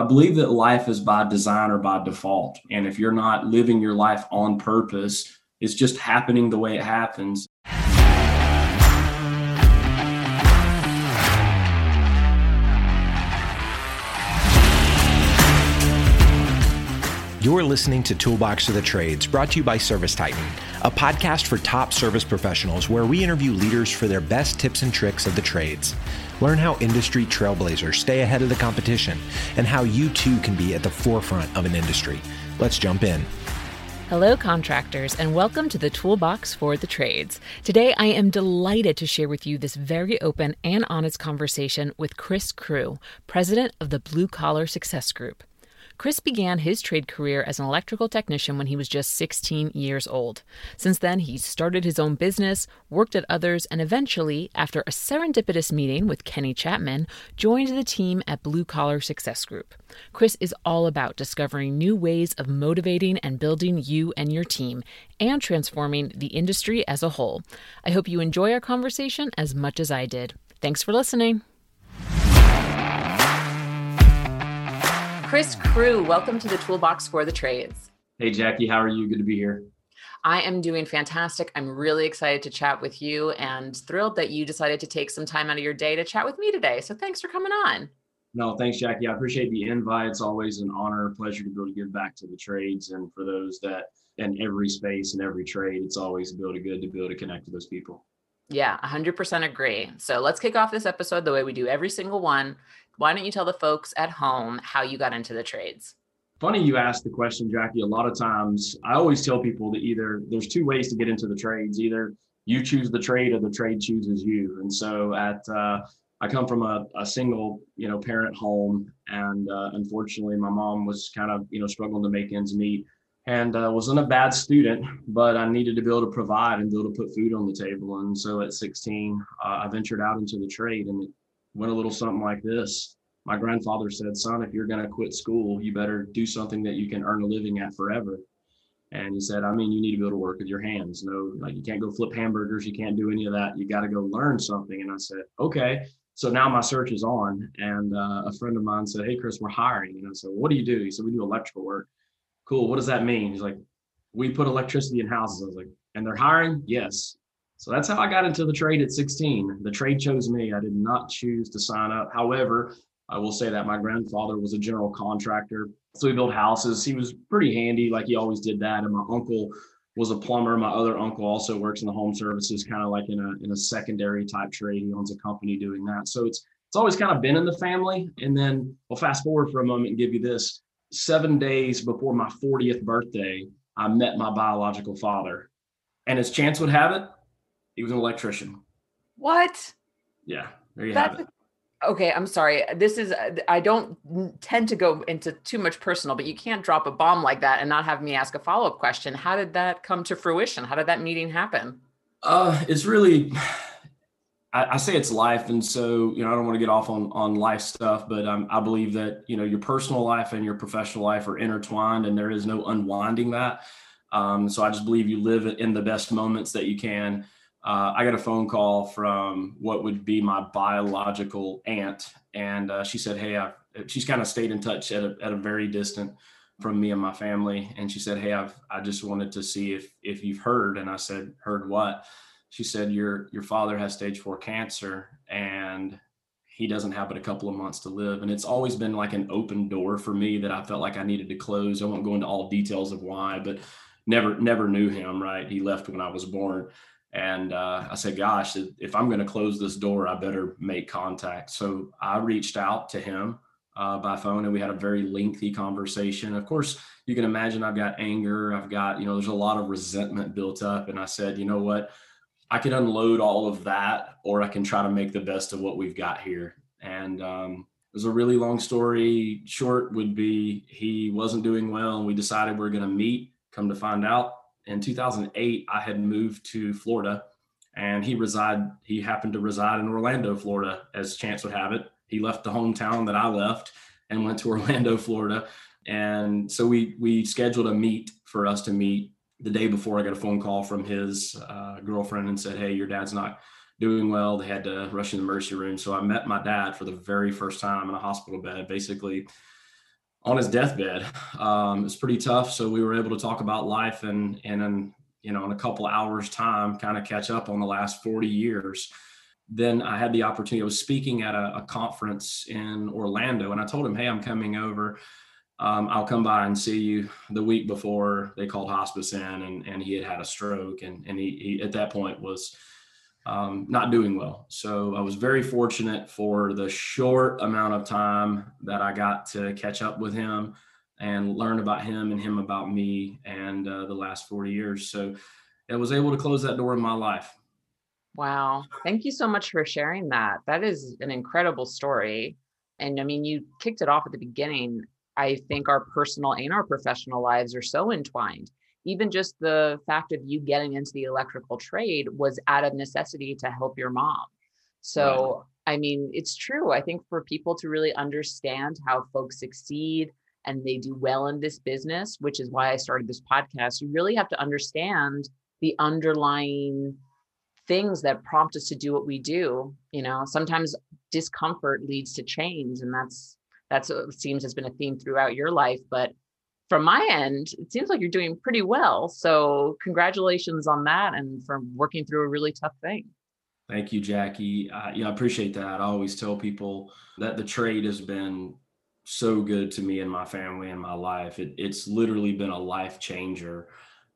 I believe that life is by design or by default. And if you're not living your life on purpose, it's just happening the way it happens. You're listening to Toolbox of the Trades, brought to you by Service Titan, a podcast for top service professionals where we interview leaders for their best tips and tricks of the trades. Learn how industry trailblazers stay ahead of the competition and how you too can be at the forefront of an industry. Let's jump in. Hello, contractors, and welcome to the Toolbox for the Trades. Today, I am delighted to share with you this very open and honest conversation with Chris Crew, president of the Blue Collar Success Group. Chris began his trade career as an electrical technician when he was just 16 years old. Since then, he started his own business, worked at others, and eventually, after a serendipitous meeting with Kenny Chapman, joined the team at Blue Collar Success Group. Chris is all about discovering new ways of motivating and building you and your team and transforming the industry as a whole. I hope you enjoy our conversation as much as I did. Thanks for listening. Chris Crew, welcome to the Toolbox for the Trades. Hey, Jackie, how are you? Good to be here. I am doing fantastic. I'm really excited to chat with you and thrilled that you decided to take some time out of your day to chat with me today. So thanks for coming on. No, thanks, Jackie. I appreciate the invite. It's always an honor, a pleasure to be able to give back to the trades. And for those that in every space and every trade, it's always to good to be able to connect with those people. Yeah, 100% agree. So let's kick off this episode the way we do every single one why don't you tell the folks at home how you got into the trades? Funny you asked the question, Jackie. A lot of times I always tell people that either there's two ways to get into the trades. Either you choose the trade or the trade chooses you. And so at uh, I come from a, a, single, you know, parent home, and uh, unfortunately, my mom was kind of, you know, struggling to make ends meet, and uh, wasn't a bad student, but I needed to be able to provide and be able to put food on the table. And so at 16, uh, I ventured out into the trade, and went a little something like this. My grandfather said, Son, if you're going to quit school, you better do something that you can earn a living at forever. And he said, I mean, you need to be able to work with your hands. No, like you can't go flip hamburgers. You can't do any of that. You got to go learn something. And I said, okay. So now my search is on. And uh, a friend of mine said, Hey, Chris, we're hiring. And I said, What do you do? He said, We do electrical work. Cool. What does that mean? He's like, We put electricity in houses. I was like, And they're hiring? Yes. So that's how I got into the trade at 16. The trade chose me. I did not choose to sign up. However, I will say that my grandfather was a general contractor. So he built houses. He was pretty handy, like he always did that. And my uncle was a plumber. My other uncle also works in the home services, kind of like in a in a secondary type trade. He owns a company doing that. So it's it's always kind of been in the family. And then we'll fast forward for a moment and give you this. Seven days before my 40th birthday, I met my biological father. And as chance would have it, he was an electrician. What? Yeah, there you That's have it. Okay, I'm sorry. This is I don't tend to go into too much personal, but you can't drop a bomb like that and not have me ask a follow-up question. How did that come to fruition? How did that meeting happen? Uh, it's really I, I say it's life, and so you know I don't want to get off on on life stuff, but um, I believe that you know your personal life and your professional life are intertwined, and there is no unwinding that. Um, so I just believe you live in the best moments that you can uh, I got a phone call from what would be my biological aunt, and uh, she said, "Hey, I've, she's kind of stayed in touch at a, at a very distant from me and my family." And she said, "Hey, I've I just wanted to see if if you've heard." And I said, "Heard what?" She said, "Your your father has stage four cancer, and he doesn't have but a couple of months to live." And it's always been like an open door for me that I felt like I needed to close. I won't go into all details of why, but never never knew him. Right, he left when I was born and uh, I said, gosh, if I'm going to close this door, I better make contact. So I reached out to him uh, by phone and we had a very lengthy conversation. Of course, you can imagine I've got anger. I've got, you know, there's a lot of resentment built up. And I said, you know what? I can unload all of that or I can try to make the best of what we've got here. And um, it was a really long story. Short would be he wasn't doing well and we decided we we're going to meet. Come to find out, in 2008, I had moved to Florida and he reside he happened to reside in Orlando, Florida, as chance would have it. He left the hometown that I left and went to Orlando, Florida. And so we we scheduled a meet for us to meet the day before I got a phone call from his uh, girlfriend and said, Hey, your dad's not doing well. They had to rush in the emergency room. So I met my dad for the very first time in a hospital bed, basically on his deathbed. Um, it's pretty tough. So we were able to talk about life and and in you know in a couple hours time, kind of catch up on the last 40 years. Then I had the opportunity. I was speaking at a, a conference in Orlando, and I told him, "Hey, I'm coming over. Um, I'll come by and see you." The week before, they called hospice in, and and he had had a stroke, and and he, he at that point was um, not doing well. So I was very fortunate for the short amount of time that I got to catch up with him and learn about him and him about me and uh, the last 40 years. So I was able to close that door in my life. Wow. Thank you so much for sharing that. That is an incredible story. And I mean, you kicked it off at the beginning. I think our personal and our professional lives are so entwined even just the fact of you getting into the electrical trade was out of necessity to help your mom. So, right. I mean, it's true. I think for people to really understand how folks succeed and they do well in this business, which is why I started this podcast, you really have to understand the underlying things that prompt us to do what we do. You know, sometimes discomfort leads to change, and that's that's what seems has been a theme throughout your life. But from my end, it seems like you're doing pretty well. So congratulations on that and for working through a really tough thing. Thank you, Jackie. Uh, yeah, I appreciate that. I always tell people that the trade has been so good to me and my family and my life. It, it's literally been a life changer.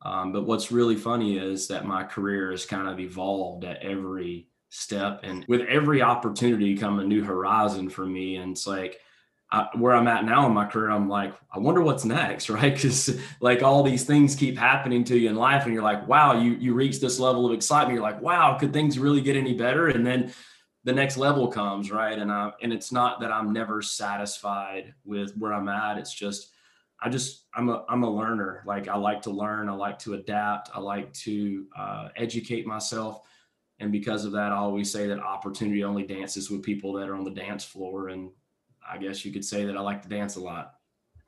Um, but what's really funny is that my career has kind of evolved at every step, and with every opportunity come a new horizon for me. And it's like I, where I'm at now in my career, I'm like, I wonder what's next, right? Because like all these things keep happening to you in life, and you're like, wow, you you reach this level of excitement. You're like, wow, could things really get any better? And then the next level comes, right? And I and it's not that I'm never satisfied with where I'm at. It's just I just I'm a I'm a learner. Like I like to learn. I like to adapt. I like to uh, educate myself. And because of that, I always say that opportunity only dances with people that are on the dance floor. And I guess you could say that I like to dance a lot.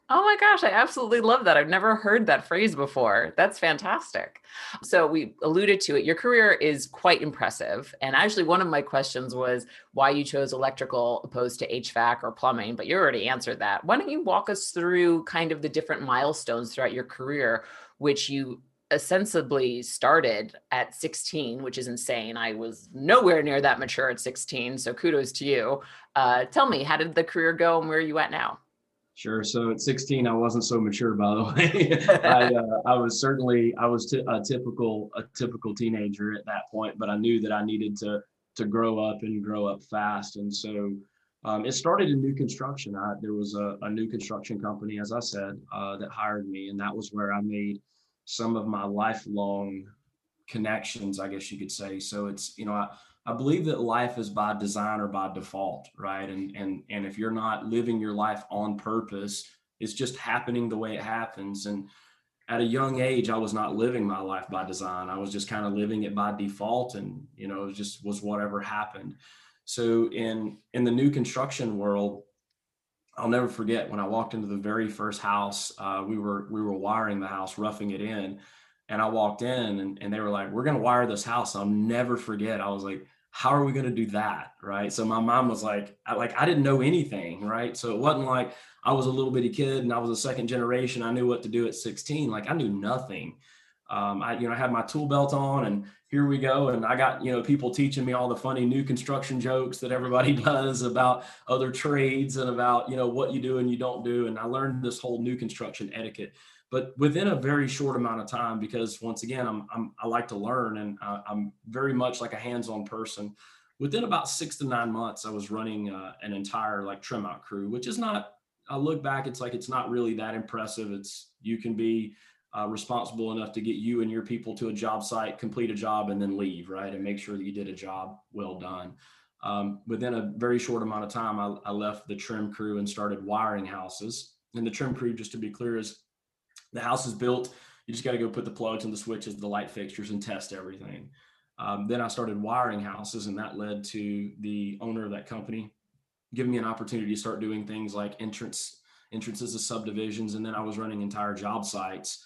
Oh my gosh, I absolutely love that. I've never heard that phrase before. That's fantastic. So, we alluded to it. Your career is quite impressive. And actually, one of my questions was why you chose electrical opposed to HVAC or plumbing, but you already answered that. Why don't you walk us through kind of the different milestones throughout your career, which you ostensibly started at 16, which is insane. I was nowhere near that mature at 16. So kudos to you. Uh, tell me, how did the career go and where are you at now? Sure. So at 16, I wasn't so mature, by the way. I, uh, I was certainly I was t- a typical a typical teenager at that point, but I knew that I needed to to grow up and grow up fast. And so um, it started in new construction. I, there was a, a, new construction company, as I said, uh, that hired me, and that was where I made some of my lifelong connections, I guess you could say. So it's, you know, I, I believe that life is by design or by default, right? And and and if you're not living your life on purpose, it's just happening the way it happens. And at a young age, I was not living my life by design. I was just kind of living it by default, and you know, it just was whatever happened. So in in the new construction world, I'll never forget when I walked into the very first house. Uh, we were we were wiring the house, roughing it in, and I walked in and, and they were like, "We're gonna wire this house." I'll never forget. I was like, "How are we gonna do that?" Right. So my mom was like, I, "Like I didn't know anything." Right. So it wasn't like I was a little bitty kid and I was a second generation. I knew what to do at 16. Like I knew nothing. Um, I you know I had my tool belt on and here we go. And I got, you know, people teaching me all the funny new construction jokes that everybody does about other trades and about, you know, what you do and you don't do. And I learned this whole new construction etiquette. But within a very short amount of time, because once again, I'm, I'm i like to learn and I, am very much like a hands-on person. Within about six to nine months, I was running uh, an entire like trim out crew, which is not. I look back, it's like it's not really that impressive. It's you can be uh, responsible enough to get you and your people to a job site, complete a job, and then leave, right? And make sure that you did a job well done. Um, within a very short amount of time, I, I, left the trim crew and started wiring houses. And the trim crew, just to be clear, is the house is built. You just got to go put the plugs and the switches, the light fixtures, and test everything. Um, then I started wiring houses, and that led to the owner of that company giving me an opportunity to start doing things like entrance entrances to subdivisions, and then I was running entire job sites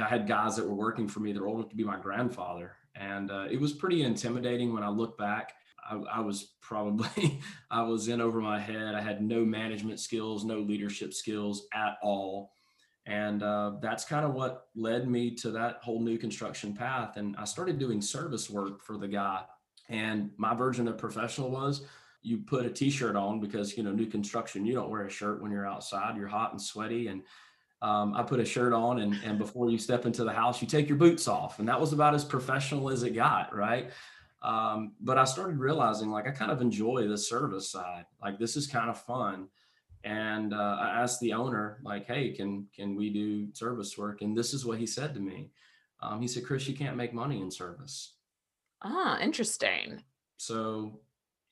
I had guys that were working for me that were old enough to be my grandfather. And uh, it was pretty intimidating when I look back. I, I was probably I was in over my head. I had no management skills, no leadership skills at all. And uh, that's kind of what led me to that whole new construction path. And I started doing service work for the guy. And my version of professional was you put a t-shirt on because you know new construction you don't wear a shirt when you're outside you're hot and sweaty and um, i put a shirt on and, and before you step into the house you take your boots off and that was about as professional as it got right um, but I started realizing like I kind of enjoy the service side. Like this is kind of fun. And uh, I asked the owner, like, "Hey, can can we do service work?" And this is what he said to me. Um, he said, "Chris, you can't make money in service." Ah, interesting. So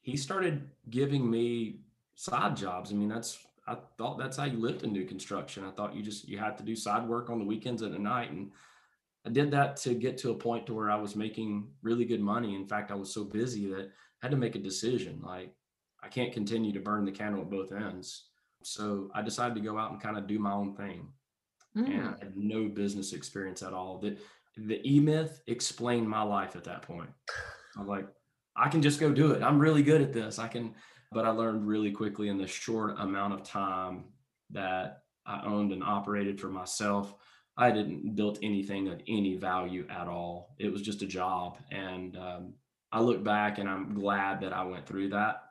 he started giving me side jobs. I mean, that's I thought that's how you lived in new construction. I thought you just you had to do side work on the weekends and at night, and I did that to get to a point to where I was making really good money. In fact, I was so busy that I had to make a decision. Like I can't continue to burn the candle at both ends. So I decided to go out and kind of do my own thing. Mm. And I had no business experience at all. That the E Myth explained my life at that point. I'm like, I can just go do it. I'm really good at this. I can, but I learned really quickly in the short amount of time that I owned and operated for myself I didn't built anything of any value at all. It was just a job. And um, I look back and I'm glad that I went through that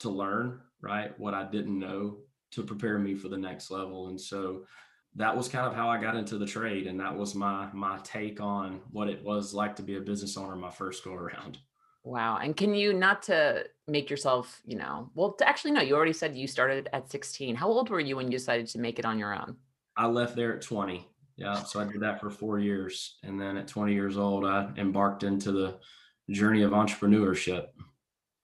to learn, right? What I didn't know to prepare me for the next level. And so that was kind of how I got into the trade. And that was my my take on what it was like to be a business owner my first go around. Wow. And can you not to make yourself, you know, well, to actually no, you already said you started at 16. How old were you when you decided to make it on your own? I left there at 20. Yeah. So I did that for four years. And then at 20 years old, I embarked into the journey of entrepreneurship.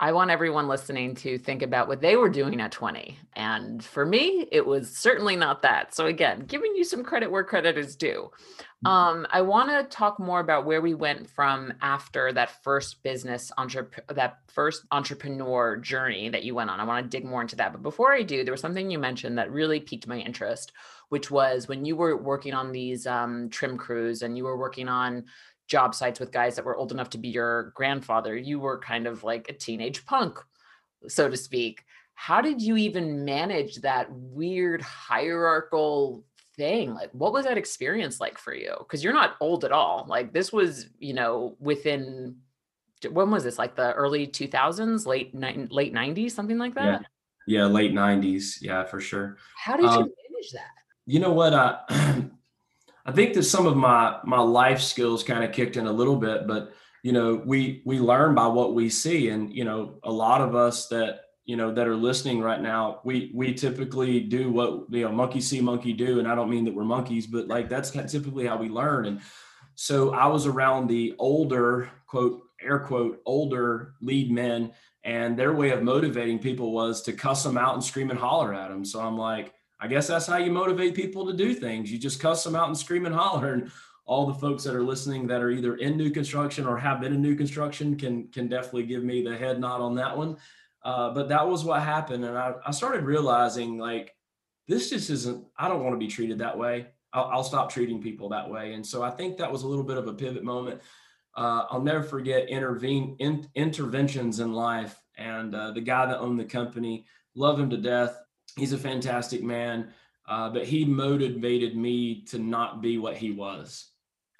I want everyone listening to think about what they were doing at 20. And for me, it was certainly not that. So, again, giving you some credit where credit is due. Mm-hmm. Um, I want to talk more about where we went from after that first business, entrep- that first entrepreneur journey that you went on. I want to dig more into that. But before I do, there was something you mentioned that really piqued my interest, which was when you were working on these um, trim crews and you were working on job sites with guys that were old enough to be your grandfather. You were kind of like a teenage punk, so to speak. How did you even manage that weird hierarchical thing? Like, what was that experience like for you? Because you're not old at all. Like, this was, you know, within when was this? Like the early 2000s, late late 90s, something like that. Yeah, yeah late 90s. Yeah, for sure. How did um, you manage that? you know what? I I think that some of my my life skills kind of kicked in a little bit, but you know, we we learn by what we see, and you know, a lot of us that you know that are listening right now, we we typically do what you know monkey see, monkey do, and I don't mean that we're monkeys, but like that's typically how we learn. And so I was around the older quote air quote older lead men, and their way of motivating people was to cuss them out and scream and holler at them. So I'm like I guess that's how you motivate people to do things. You just cuss them out and scream and holler. And all the folks that are listening that are either in new construction or have been in new construction can can definitely give me the head nod on that one. Uh, but that was what happened, and I, I started realizing like this just isn't. I don't want to be treated that way. I'll, I'll, stop treating people that way. And so I think that was a little bit of a pivot moment. Uh, I'll never forget intervene in, interventions in life, and uh, the guy that owned the company, love him to death he's a fantastic man, uh, but he motivated me to not be what he was.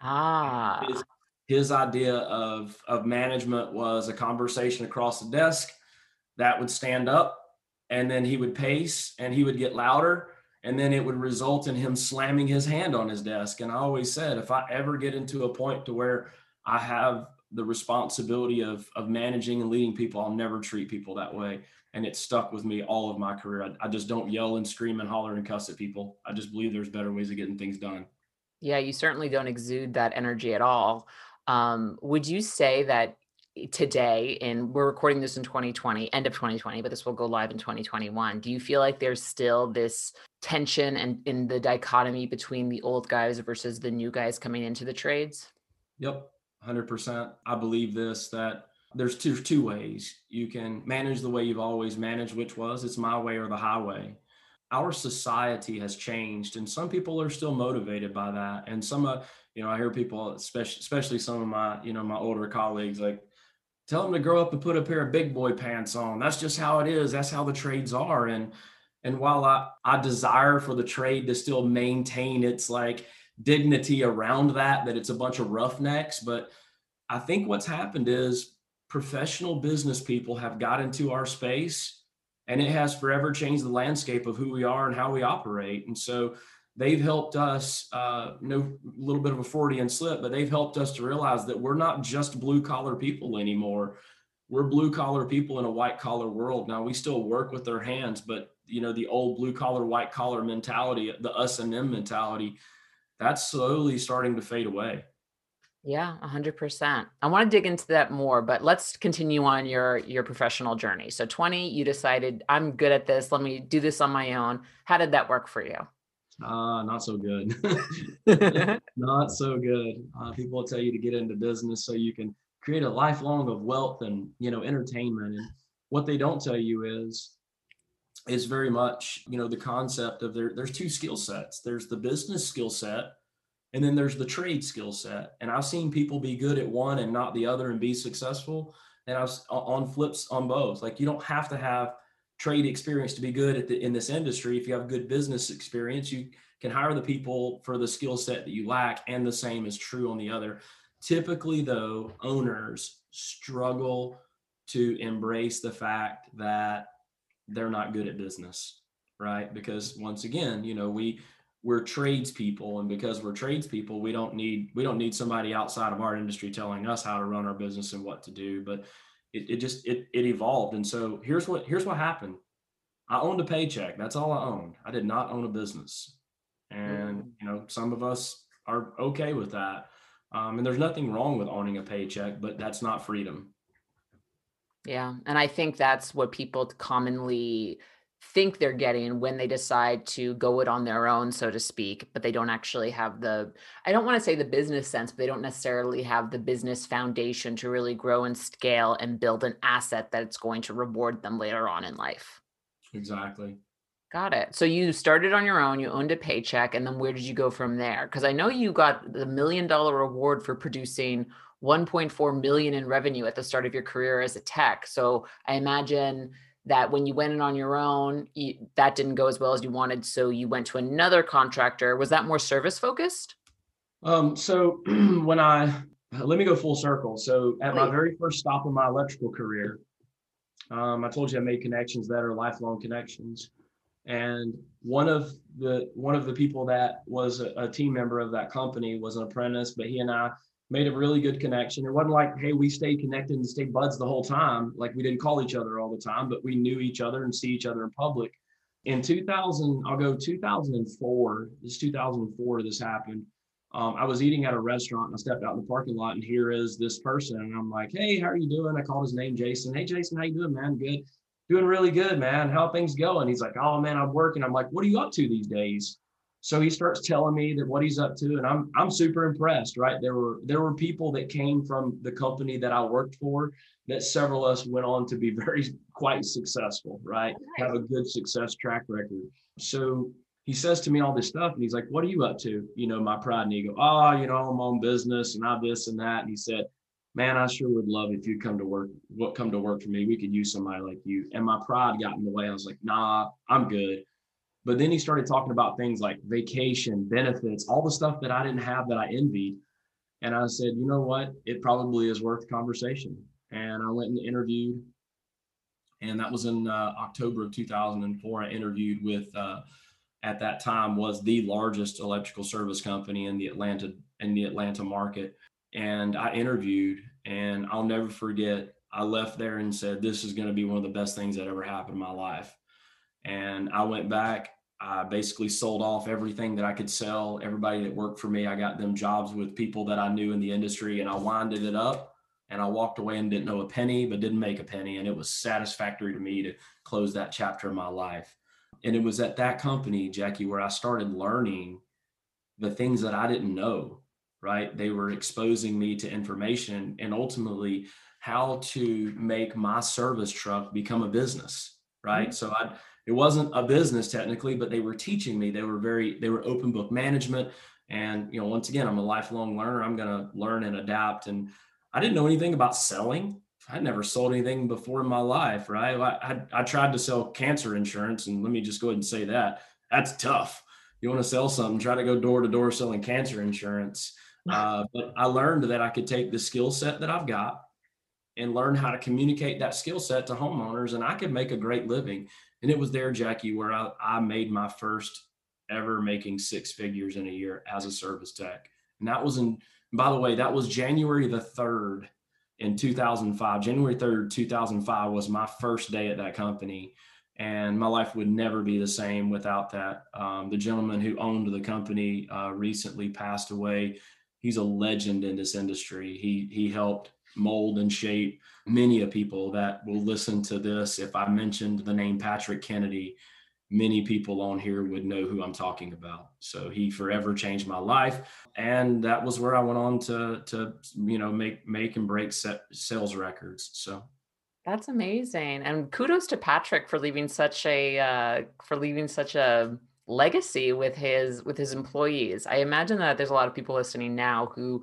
Ah. His, his idea of of management was a conversation across the desk that would stand up, and then he would pace, and he would get louder, and then it would result in him slamming his hand on his desk. And I always said, if I ever get into a point to where I have the responsibility of of managing and leading people, I'll never treat people that way and it stuck with me all of my career. I, I, just don't yell and scream and holler and cuss at people. I just believe there's better ways of getting things done. Yeah, you certainly don't exude that energy at all. Um, would you say that today, and we're recording this in 2020, end of 2020, but this will go live in 2021. Do you feel like there's still this tension and in the dichotomy between the old guys versus the new guys coming into the trades? Yep, 100%. I believe this that there's two two ways you can manage the way you've always managed which was it's my way or the highway our society has changed and some people are still motivated by that and some of you know i hear people especially especially some of my you know my older colleagues like tell them to grow up and put a pair of big boy pants on. That's just how it is. That's how the trades are. And and while I, I desire for the trade to still maintain its like dignity around that, that it's a bunch of roughnecks, but I think what's happened is professional business people have got into our space and it has forever changed the landscape of who we are and how we operate. And so they've helped us, uh, no little bit of a Freudian slip, but they've helped us to realize that we're not just blue collar people anymore. We're blue collar people in a white collar world. Now we still work with our hands, but you know, the old blue collar, white collar mentality, the us and them mentality, that's slowly starting to fade away. Yeah, 100%. I want to dig into that more, but let's continue on your your professional journey. So 20, you decided I'm good at this. Let me do this on my own. How did that work for you? Uh, not so good. not so good. Uh, people tell you to get into business so you can create a lifelong of wealth and you know entertainment. And what they don't tell you is is very much you know the concept of there. There's two skill sets. There's the business skill set, and then there's the trade skill set. And I've seen people be good at one and not the other and be successful. And I was on flips on both. Like you don't have to have trade experience to be good at the, in this industry. If you have good business experience, you can hire the people for the skill set that you lack, and the same is true on the other. Typically, though, owners struggle to embrace the fact that they're not good at business, right? Because once again, you know, we we're tradespeople, and because we're tradespeople, we don't need we don't need somebody outside of our industry telling us how to run our business and what to do. But it, it just it it evolved and so here's what here's what happened i owned a paycheck that's all i owned i did not own a business and mm. you know some of us are okay with that um, and there's nothing wrong with owning a paycheck but that's not freedom yeah and i think that's what people commonly think they're getting when they decide to go it on their own, so to speak, but they don't actually have the, I don't want to say the business sense, but they don't necessarily have the business foundation to really grow and scale and build an asset that's going to reward them later on in life. Exactly. Got it. So you started on your own, you owned a paycheck, and then where did you go from there? Because I know you got the million dollar award for producing 1.4 million in revenue at the start of your career as a tech. So I imagine that when you went in on your own, you, that didn't go as well as you wanted. So you went to another contractor. Was that more service focused? Um, so when I let me go full circle. So at my very first stop in my electrical career, um, I told you I made connections that are lifelong connections. And one of the one of the people that was a, a team member of that company was an apprentice, but he and I made a really good connection. It wasn't like, hey, we stayed connected and stayed buds the whole time. Like we didn't call each other all the time, but we knew each other and see each other in public. In 2000, I'll go 2004. This 2004, this happened. Um, I was eating at a restaurant and I stepped out in the parking lot and here is this person and I'm like, hey, how are you doing? I called his name Jason. Hey, Jason, how you doing, man? Good. Doing really good, man. How things going? He's like, oh man, I'm working. I'm like, what are you up to these days? So he starts telling me that what he's up to, and I'm I'm super impressed. Right there were there were people that came from the company that I worked for that several of us went on to be very quite successful. Right, have a good success track record. So he says to me all this stuff, and he's like, "What are you up to?" You know, my pride and ego. Oh, ah, you know, I'm on business and I this and that. And he said, "Man, I sure would love if you'd come to work. What come to work for me? We could use somebody like you." And my pride got in the way. I was like, "Nah, I'm good." But then he started talking about things like vacation, benefits, all the stuff that I didn't have that I envied. And I said, you know what? It probably is worth the conversation. And I went and interviewed. And that was in uh, October of 2004. I interviewed with, uh, at that time, was the largest electrical service company in the Atlanta in the Atlanta market. And I interviewed, and I'll never forget. I left there and said, "This is going to be one of the best things that ever happened in my life." And I went back. I basically sold off everything that I could sell. Everybody that worked for me, I got them jobs with people that I knew in the industry, and I winded it up. And I walked away and didn't know a penny, but didn't make a penny. And it was satisfactory to me to close that chapter of my life. And it was at that company, Jackie, where I started learning the things that I didn't know, right? They were exposing me to information and ultimately how to make my service truck become a business, right? Mm-hmm. So I it wasn't a business technically, but they were teaching me. They were very, they were open book management. And, you know, once again, I'm a lifelong learner. I'm going to learn and adapt. And I didn't know anything about selling. I never sold anything before in my life, right? I, I, I tried to sell cancer insurance, and let me just go ahead and say that that's tough. You want to sell something, try to go door to door selling cancer insurance. Uh, but I learned that I could take the skill set that I've got and learn how to communicate that skill set to homeowners, and I could make a great living. And it was there, Jackie, where I, I made my first ever making six figures in a year as a service tech. And that was in, by the way, that was January the 3rd in 2005. January 3rd, 2005 was my first day at that company. And my life would never be the same without that. Um, the gentleman who owned the company uh, recently passed away. He's a legend in this industry. He he helped mold and shape many of people that will listen to this. If I mentioned the name Patrick Kennedy, many people on here would know who I'm talking about. So he forever changed my life, and that was where I went on to to you know make make and break sales records. So that's amazing, and kudos to Patrick for leaving such a uh, for leaving such a legacy with his with his employees. I imagine that there's a lot of people listening now who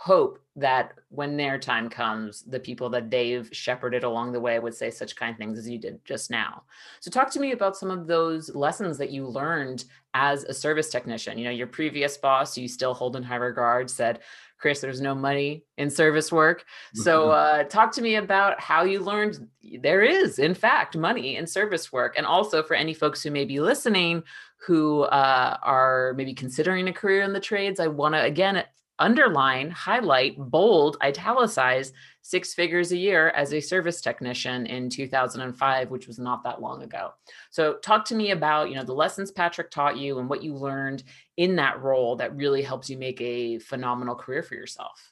hope that when their time comes, the people that they've shepherded along the way would say such kind things as you did just now. So, talk to me about some of those lessons that you learned as a service technician. You know, your previous boss, you still hold in high regard, said, Chris, there's no money in service work. So, uh, talk to me about how you learned there is, in fact, money in service work. And also for any folks who may be listening who uh, are maybe considering a career in the trades, I want to again underline, highlight, bold, italicize six figures a year as a service technician in 2005, which was not that long ago. So talk to me about, you know, the lessons Patrick taught you and what you learned in that role that really helps you make a phenomenal career for yourself.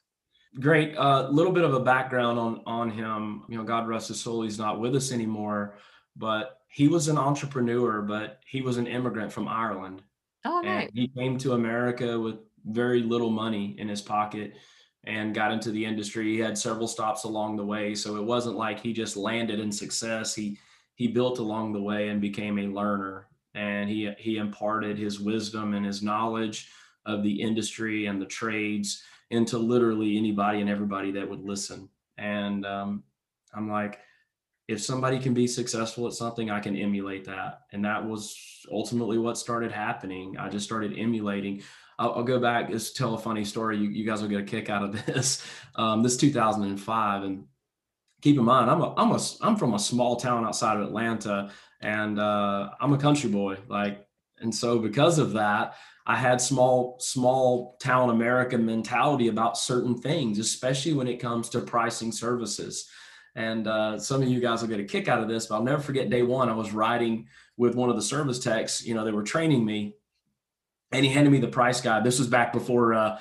Great. A uh, little bit of a background on on him. You know, God rest his soul. He's not with us anymore, but he was an entrepreneur, but he was an immigrant from Ireland. Oh, nice. And he came to America with very little money in his pocket and got into the industry. He had several stops along the way, so it wasn't like he just landed in success. He he built along the way and became a learner, and he he imparted his wisdom and his knowledge of the industry and the trades into literally anybody and everybody that would listen. And um, I'm like, if somebody can be successful at something, I can emulate that. And that was ultimately what started happening. I just started emulating. I'll, I'll, go back, just tell a funny story. You, you guys will get a kick out of this. Um, this 2005, and keep in mind, I'm a, I'm a, I'm from a small town outside of Atlanta, and uh, I'm a country boy. Like, and so because of that, I had small, small town American mentality about certain things, especially when it comes to pricing services. And uh, some of you guys will get a kick out of this, but I'll never forget day one. I was riding with one of the service techs. You know, they were training me, and he handed me the price guide. This was back before uh,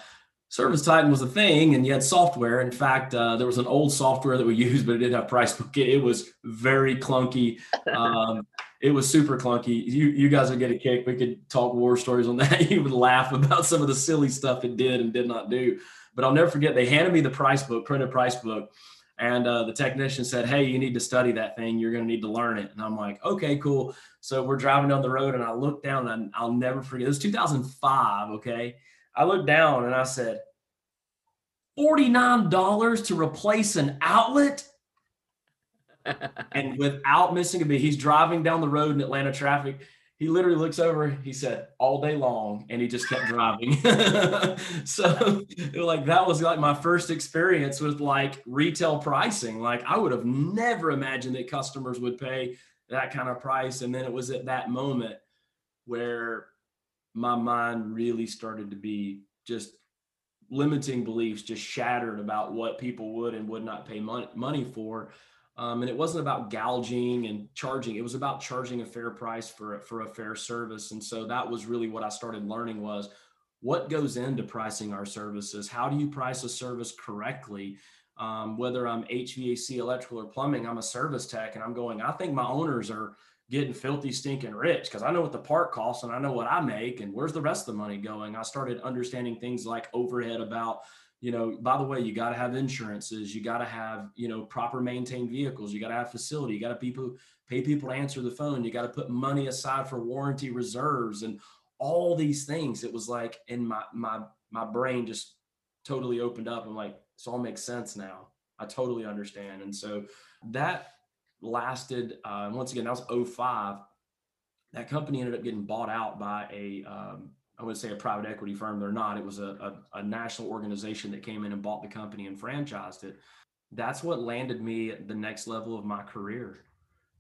Service Titan was a thing, and you had software. In fact, uh, there was an old software that we used, but it didn't have price book. It, was very clunky. Um, it was super clunky. You you guys would get a kick. We could talk war stories on that. you would laugh about some of the silly stuff it did and did not do. But I'll never forget. They handed me the price book, printed price book, and uh, the technician said, Hey, you need to study that thing. You're going to need to learn it. And I'm like, Okay, cool. So we're driving down the road and I look down and I'll never forget. It was 2005. Okay. I looked down and I said, $49 to replace an outlet? and without missing a beat, he's driving down the road in Atlanta traffic he literally looks over he said all day long and he just kept driving. So like that was like my first experience with like retail pricing. Like i would have never imagined that customers would pay that kind of price and then it was at that moment where my mind really started to be just limiting beliefs just shattered about what people would and would not pay money, money for um, and it wasn't about gouging and charging. It was about charging a fair price for, for a fair service. And so that was really what I started learning was what goes into pricing our services? How do you price a service correctly? Um, whether I'm HVAC, electrical, or plumbing, I'm a service tech and I'm going, I think my owners are getting filthy, stinking rich because I know what the part costs and I know what I make and where's the rest of the money going. I started understanding things like overhead about you know by the way you got to have insurances you got to have you know proper maintained vehicles you got to have facility you got to people pay people to answer the phone you got to put money aside for warranty reserves and all these things it was like in my my my brain just totally opened up i'm like this all makes sense now I totally understand. And so that lasted, uh, once again, that was 05. That company ended up getting bought out by a, um, I wouldn't say a private equity firm. They're not. It was a, a, a national organization that came in and bought the company and franchised it. That's what landed me at the next level of my career.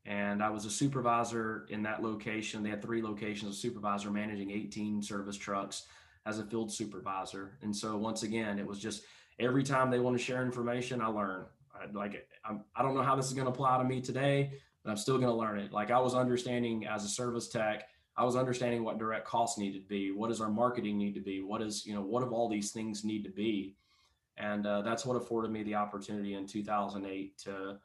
And I was a supervisor in that location. They had three locations, a supervisor managing 18 service trucks as a field supervisor. And so once again, it was just every time they want to share information, I learn. I, like I'm, I don't know how this is going to apply to me today, but I'm still going to learn it. Like I was understanding as a service tech, I was understanding what direct costs needed to be. What does our marketing need to be? What is you know what of all these things need to be? And uh, that's what afforded me the opportunity in 2008 to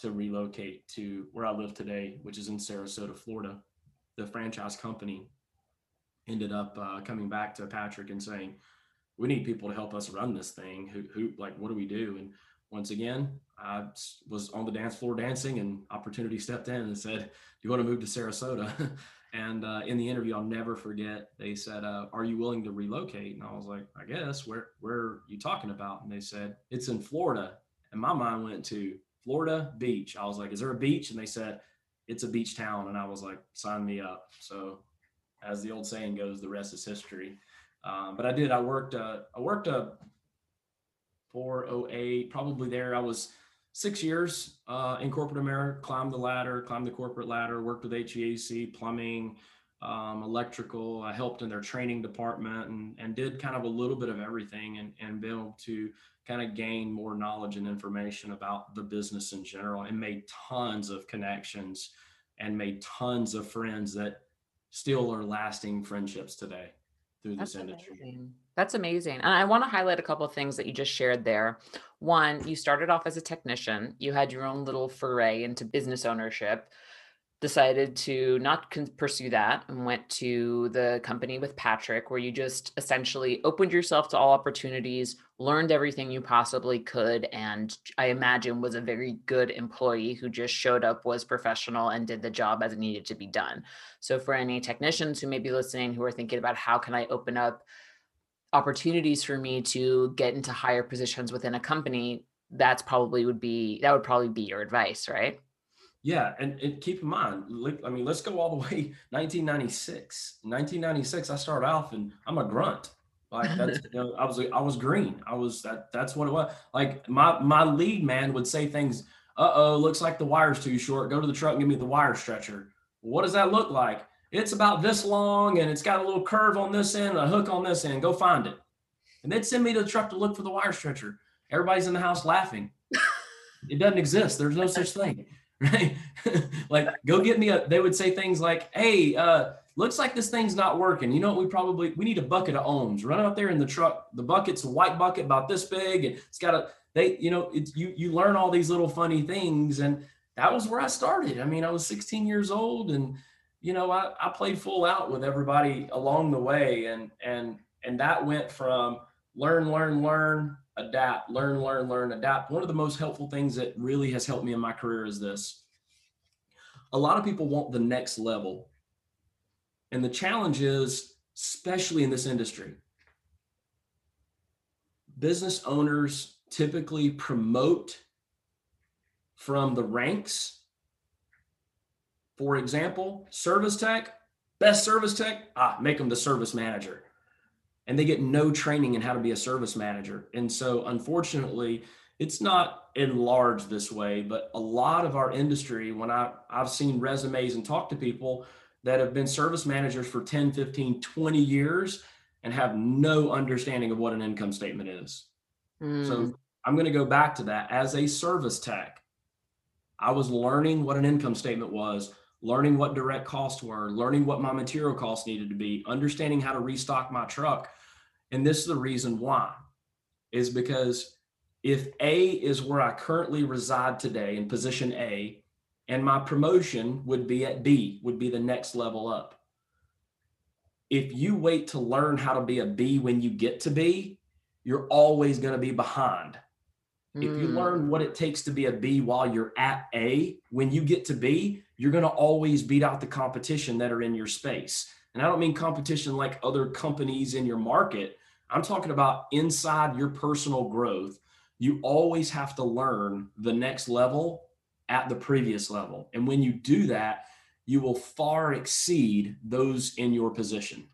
to relocate to where I live today, which is in Sarasota, Florida. The franchise company ended up uh, coming back to Patrick and saying, "We need people to help us run this thing. Who, who, like, what do we do?" And once again, I was on the dance floor dancing, and opportunity stepped in and said, "Do you want to move to Sarasota?" and uh, in the interview, I'll never forget. They said, uh, "Are you willing to relocate?" And I was like, "I guess." Where Where are you talking about? And they said, "It's in Florida." And my mind went to Florida beach. I was like, "Is there a beach?" And they said, "It's a beach town." And I was like, "Sign me up." So as the old saying goes, the rest is history. Um, but I did. I worked. Uh, I worked a 408, probably there. I was six years uh, in corporate America. Climbed the ladder, climbed the corporate ladder. Worked with HVAC, plumbing, um, electrical. I helped in their training department and and did kind of a little bit of everything and and been able to kind of gain more knowledge and information about the business in general and made tons of connections and made tons of friends that still are lasting friendships today through That's this industry. Amazing. That's amazing. And I want to highlight a couple of things that you just shared there. One, you started off as a technician, you had your own little foray into business ownership decided to not con- pursue that and went to the company with Patrick, where you just essentially opened yourself to all opportunities, learned everything you possibly could, and I imagine was a very good employee who just showed up, was professional, and did the job as it needed to be done. So, for any technicians who may be listening who are thinking about how can I open up opportunities for me to get into higher positions within a company, that's probably would be that would probably be your advice, right? Yeah, and, and keep in mind, I mean, let's go all the way 1996. 1996, I start off and I'm a grunt. Like that's you know, I was I was green. I was that that's what it was. Like my my lead man would say things, uh-oh, looks like the wire's too short. Go to the truck and give me the wire stretcher. What does that look like? It's about this long and it's got a little curve on this end, a hook on this end. Go find it. And they'd send me to the truck to look for the wire stretcher. Everybody's in the house laughing. it doesn't exist. There's no such thing. right? like, go get me a. They would say things like, "Hey, uh, looks like this thing's not working. You know what? We probably we need a bucket of ohms. Run out there in the truck. The bucket's a white bucket about this big, and it's got a. They, you know, it's you. You learn all these little funny things, and that was where I started. I mean, I was 16 years old, and you know, I, I played full out with everybody along the way, and and and that went from learn, learn, learn adapt, learn, learn, learn, adapt. One of the most helpful things that really has helped me in my career is this. A lot of people want the next level. And the challenge is, especially in this industry, business owners typically promote from the ranks. For example, service tech, best service tech, ah, make them the service manager and they get no training in how to be a service manager. And so, unfortunately, it's not enlarged this way, but a lot of our industry, when I, I've seen resumes and talked to people that have been service managers for 10, 15, 20 years and have no understanding of what an income statement is. Mm. So, I'm going to go back to that. As a service tech, I was learning what an income statement was, learning what direct costs were, learning what my material costs needed to be, understanding how to restock my truck and this is the reason why is because if A is where I currently reside today in position A, and my promotion would be at B, would be the next level up. If you wait to learn how to be a B when you get to B, you're always going to be behind. Mm. If you hmm. learn what it takes to be a B while you're at A, when you get to B, you're going to always beat out the competition that are in your space. And I don't mean competition like other companies in your market. I'm talking about inside your personal growth. you always have to learn the next level at the previous level. And when you do that, you will far exceed those in your position.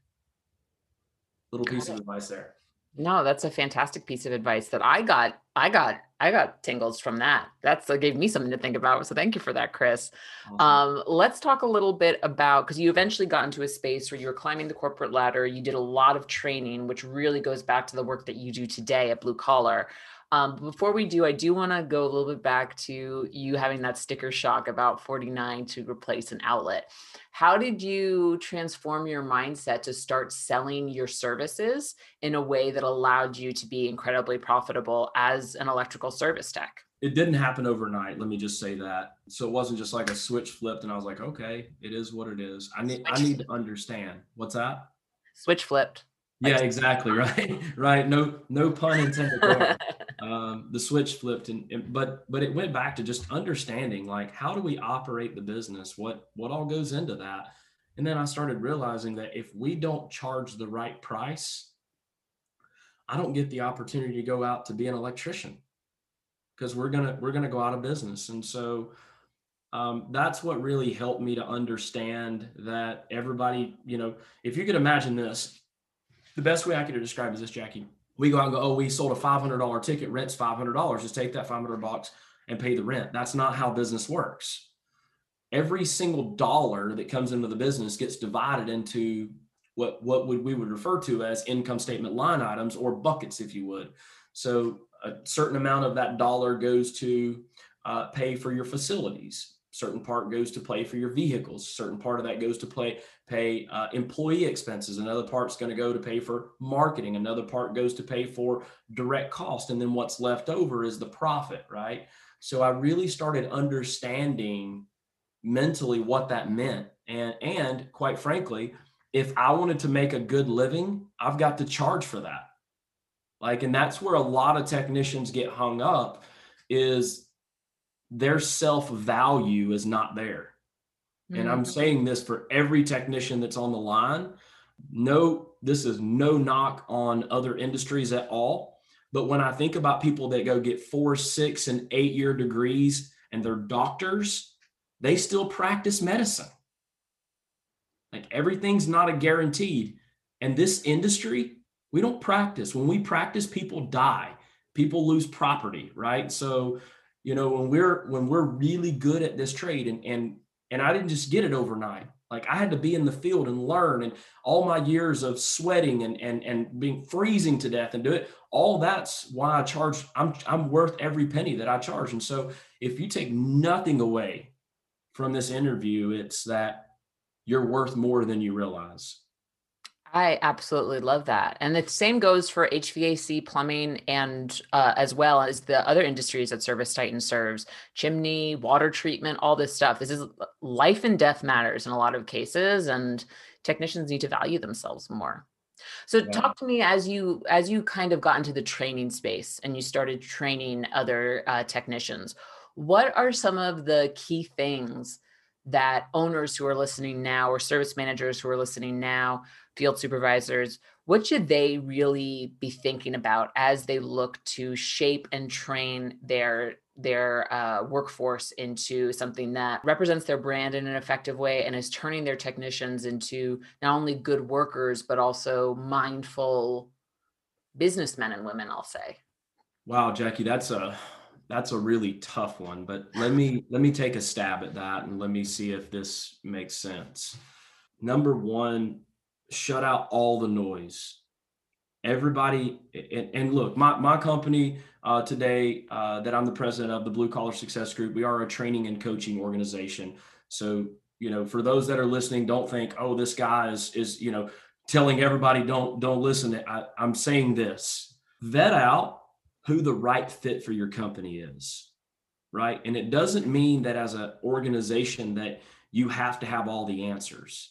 Little piece of advice there. No, that's a fantastic piece of advice that I got. I got. I got tingles from that. That's that gave me something to think about. So thank you for that, Chris. Awesome. Um, let's talk a little bit about because you eventually got into a space where you were climbing the corporate ladder. You did a lot of training, which really goes back to the work that you do today at Blue Collar. Um, before we do, I do want to go a little bit back to you having that sticker shock about 49 to replace an outlet. How did you transform your mindset to start selling your services in a way that allowed you to be incredibly profitable as an electrical service tech? It didn't happen overnight. Let me just say that. So it wasn't just like a switch flipped and I was like, okay, it is what it is. I need I need to understand. What's that? Switch flipped. Yeah, exactly. Right. right. No, no pun intended. um, the switch flipped and, and, but but it went back to just understanding like how do we operate the business what what all goes into that and then i started realizing that if we don't charge the right price i don't get the opportunity to go out to be an electrician because we're gonna we're gonna go out of business and so um, that's what really helped me to understand that everybody you know if you could imagine this the best way i could describe is this jackie we go out and go, oh, we sold a $500 ticket, rent's $500. Just take that 500 bucks and pay the rent. That's not how business works. Every single dollar that comes into the business gets divided into what what would we would refer to as income statement line items or buckets, if you would. So a certain amount of that dollar goes to uh, pay for your facilities certain part goes to pay for your vehicles certain part of that goes to play pay uh, employee expenses another part's going to go to pay for marketing another part goes to pay for direct cost and then what's left over is the profit right? So i really started understanding mentally what that meant and and quite frankly if i wanted to make a good living i've got to charge for that. Like and that's where a lot of technicians get hung up is their self value is not there. Mm-hmm. And I'm mm. saying this for every technician that's on the line. No, this is no knock on other industries at all. But when I think about people that go get four, six, and eight year degrees and they're doctors, they still practice medicine. Like everything's not a guaranteed. And this industry, we don't practice. When we practice, people die, people lose property, right? So you know when we're when we're really good at this trade and and and i didn't just get it overnight. Like i had to be in the field and learn and all my years of sweating and and and being freezing to death and do it all that's why i charge i'm i'm worth every penny that i charge. And so if you take nothing away from this interview it's that you're worth more than you realize I absolutely love that. And the same goes for HVAC, plumbing, and uh, as well as the other industries that Service Titan serves chimney, water treatment, all this stuff. This is uh, life and death matters in a lot of cases, and technicians need to value themselves more. So yeah. talk to me as you as you kind of got into the training space and you started training other uh, technicians. What are some of the key things that owners who are listening now or service managers who are listening now field supervisors, what should they really be thinking about as they look to shape and train their their uh, workforce into something that represents their brand in an effective way and is turning their technicians into not only good workers but also mindful businessmen and women i'll say? Wow jackie that's a that's a really tough one but let me let me take a stab at that and let me see if this makes sense. Number one shut out all the noise. Everybody, and, and look, my, my company uh, today uh, that I'm the president of, the Blue Collar Success Group, we are a training and coaching organization. So, you know, for those that are listening, don't think, oh, this guy is, is you know, telling everybody don't don't listen. I, I'm saying this: vet out who the right fit for your company is, right? And it doesn't mean that as an organization that you have to have all the answers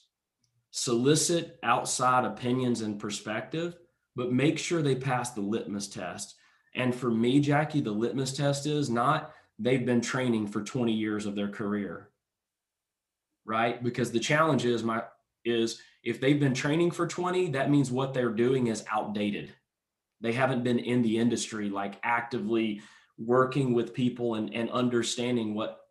solicit outside opinions and perspective, but make sure they pass the litmus test. And for me, Jackie, the litmus test is not they've been training for 20 years of their career. Right? Because the challenge is my is if they've been training for 20, that means what they're doing is outdated. They haven't been in the industry, like actively working with people and, and understanding what.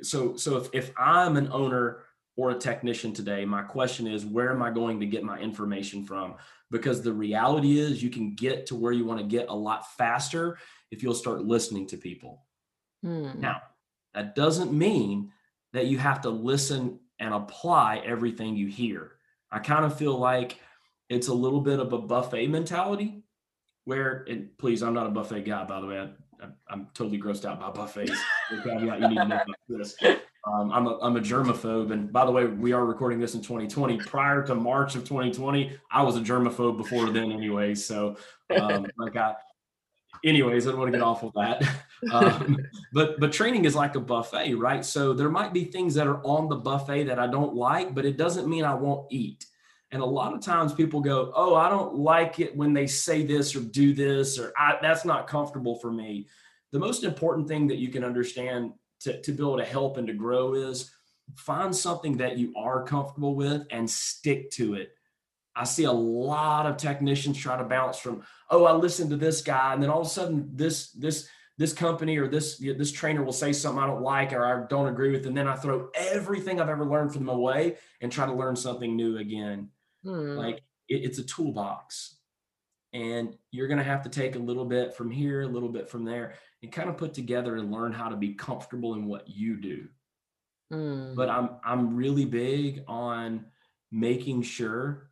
So, so if, if I'm an owner or a technician today, my question is, where am I going to get my information from? Because the reality is, you can get to where you want to get a lot faster if you'll start listening to people. Hmm. Now, that doesn't mean that you have to listen and apply everything you hear. I kind of feel like it's a little bit of a buffet mentality where, and please, I'm not a buffet guy, by the way. I, am totally grossed out by buffets. you need to know about this. Um, I'm a I'm a germaphobe, and by the way, we are recording this in 2020. Prior to March of 2020, I was a germaphobe before then, anyway. So, um, like I, anyways, I don't want to get off of that. Um, but but training is like a buffet, right? So there might be things that are on the buffet that I don't like, but it doesn't mean I won't eat. And a lot of times people go, "Oh, I don't like it when they say this or do this, or that's not comfortable for me." The most important thing that you can understand to, to be able to help and to grow is find something that you are comfortable with and stick to it. I see a lot of technicians try to bounce from, oh, I listened to this guy, and then all of a sudden this this this company or this this trainer will say something I don't like or I don't agree with, and then I throw everything I've ever learned from them away and try to learn something new again. Hmm. Like it, it's a toolbox, and you're going to have to take a little bit from here, a little bit from there, and kind of put together and learn how to be comfortable in what you do. Mm. But I'm I'm really big on making sure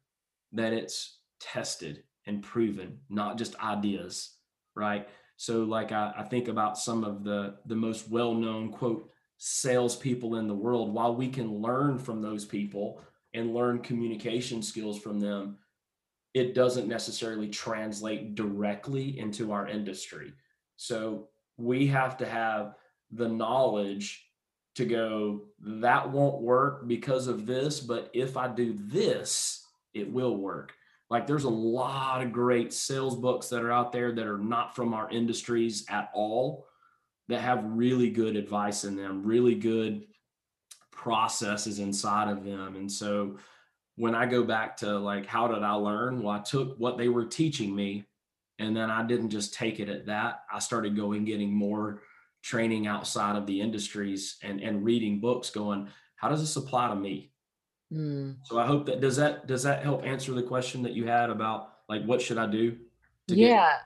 that it's tested and proven, not just ideas, right? So like I, I think about some of the the most well-known quote salespeople in the world, while we can learn from those people and learn communication skills from them, it doesn't necessarily translate directly into our industry. So we have to have the knowledge to go, that won't work because of this, but if I do this, it will work. Like there's a lot of great sales books that are out there that are not from our industries at all that have really good advice in them, really good processes inside of them. And so when I go back to like, how did I learn? Well, I took what they were teaching me and then I didn't just take it at that. I started going, getting more training outside of the industries and, and reading books going, how does this apply to me? Mm. So I hope that does that does that help answer the question that you had about like what should I do? yeah.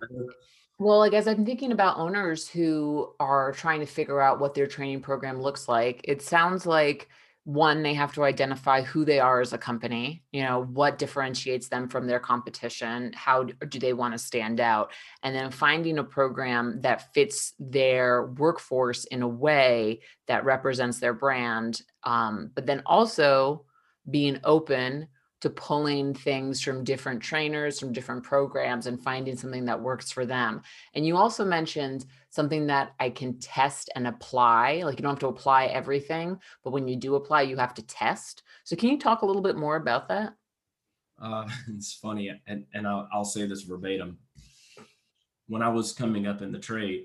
Well, like as I'm thinking about owners who are trying to figure out what their training program looks like, it sounds like one they have to identify who they are as a company you know what differentiates them from their competition how do they want to stand out and then finding a program that fits their workforce in a way that represents their brand um, but then also being open to pulling things from different trainers, from different programs, and finding something that works for them. And you also mentioned something that I can test and apply. Like you don't have to apply everything, but when you do apply, you have to test. So can you talk a little bit more about that? Uh, it's funny, and, and I'll, I'll say this verbatim. When I was coming up in the trade,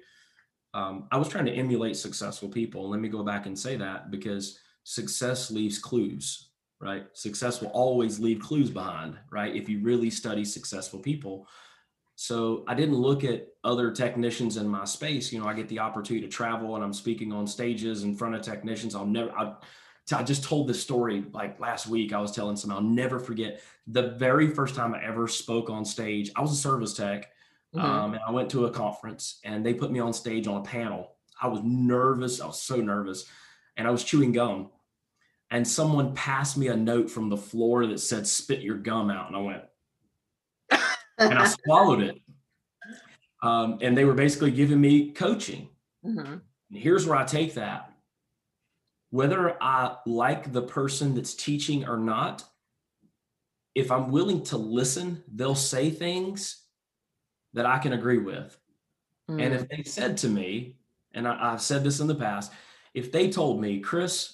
um, I was trying to emulate successful people. Let me go back and say that because success leaves clues right? Success will always leave clues behind, right? If you really study successful people. So I didn't look at other technicians in my space. You know, I get the opportunity to travel and I'm speaking on stages in front of technicians. I'll never, I, I just told this story like last week. I was telling some, I'll never forget the very first time I ever spoke on stage. I was a service tech. Mm-hmm. Um, and I went to a conference and they put me on stage on a panel. I was nervous. I was so nervous and I was chewing gum and someone passed me a note from the floor that said spit your gum out and i went and i swallowed it um, and they were basically giving me coaching mm-hmm. here's where i take that whether i like the person that's teaching or not if i'm willing to listen they'll say things that i can agree with mm-hmm. and if mm. they said to me and I, i've said this in the past if they told me chris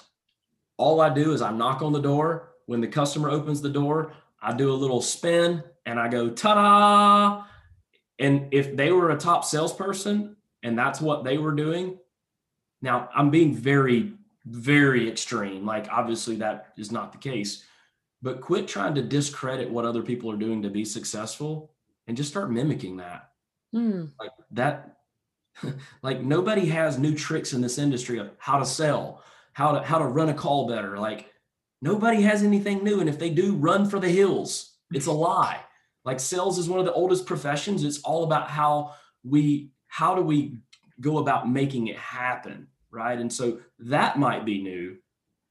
all I do is I knock on the door. When the customer opens the door, I do a little spin and I go, ta da. And if they were a top salesperson and that's what they were doing, now I'm being very, very extreme. Like, obviously, that is not the case, but quit trying to discredit what other people are doing to be successful and just start mimicking that. Hmm. Like that, like nobody has new tricks in this industry of how to sell, how to how to run a call better. Like nobody has anything new. And if they do, run for the hills. It's a lie. Like sales is one of the oldest professions. It's all about how we how do we go about making it happen, right? And so that might be new,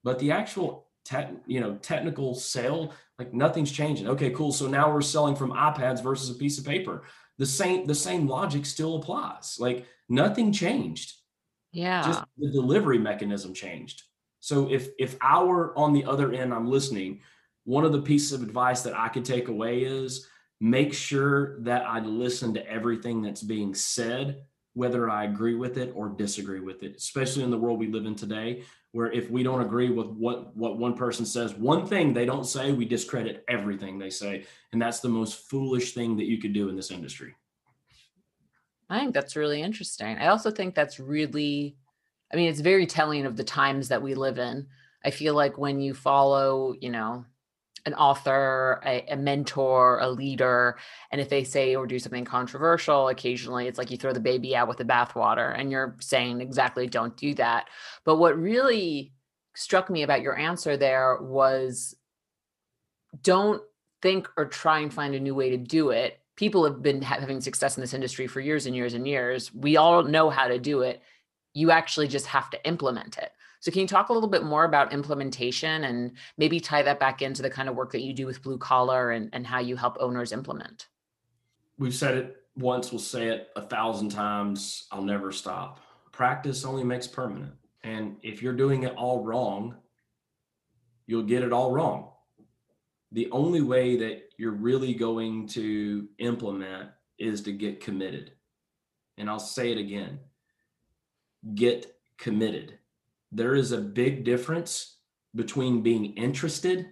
but the actual tech, you know, technical sale, like nothing's changing. Okay, cool. So now we're selling from iPads versus a piece of paper. The same the same logic still applies. Like nothing changed. Yeah. Just the delivery mechanism changed. So if if I were on the other end, I'm listening, one of the pieces of advice that I could take away is make sure that I listen to everything that's being said, whether I agree with it or disagree with it, especially in the world we live in today, where if we don't agree with what, what one person says, one thing they don't say, we discredit everything they say. And that's the most foolish thing that you could do in this industry. I think that's really interesting. I also think that's really, I mean, it's very telling of the times that we live in. I feel like when you follow, you know, an author, a, a, mentor, a leader, and if they say or do something controversial, occasionally it's like you throw the baby out with the bathwater, and you're saying exactly don't do that. But what really struck me about your answer there was don't think or try and find a new way to do it. People have been having success in this industry for years and years and years. We all know how to do it. You actually just have to implement it. So can you talk a little bit more about implementation and maybe tie that back into the kind of work that you do with blue collar and, and how you help owners implement? We've said it once, we'll say it a thousand times. I'll never stop. Practice only makes permanent. And if you're doing it all wrong, you'll get it all wrong. The only way that you're really going to implement is to get committed. And I'll say it again get committed there is a big difference between being interested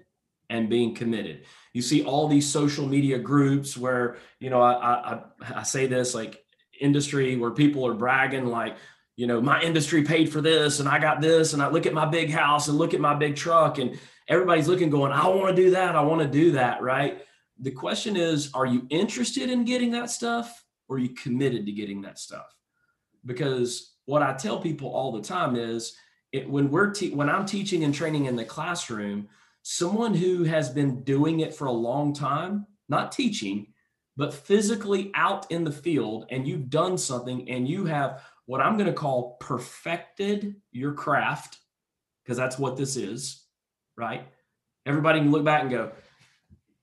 and being committed. You see all these social media groups where, you know, I, I, I say this like industry where people are bragging like, you know, my industry paid for this and I got this and I look at my big house and look at my big truck and everybody's looking going, I want to do that. I want to do that. Right. The question is, are you interested in getting that stuff or are you committed to getting that stuff? Because what I tell people all the time is it, when we're te- when I'm teaching and training in the classroom, someone who has been doing it for a long time, not teaching, but physically out in the field, and you've done something, and you have what I'm going to call perfected your craft, because that's what this is, right? Everybody can look back and go,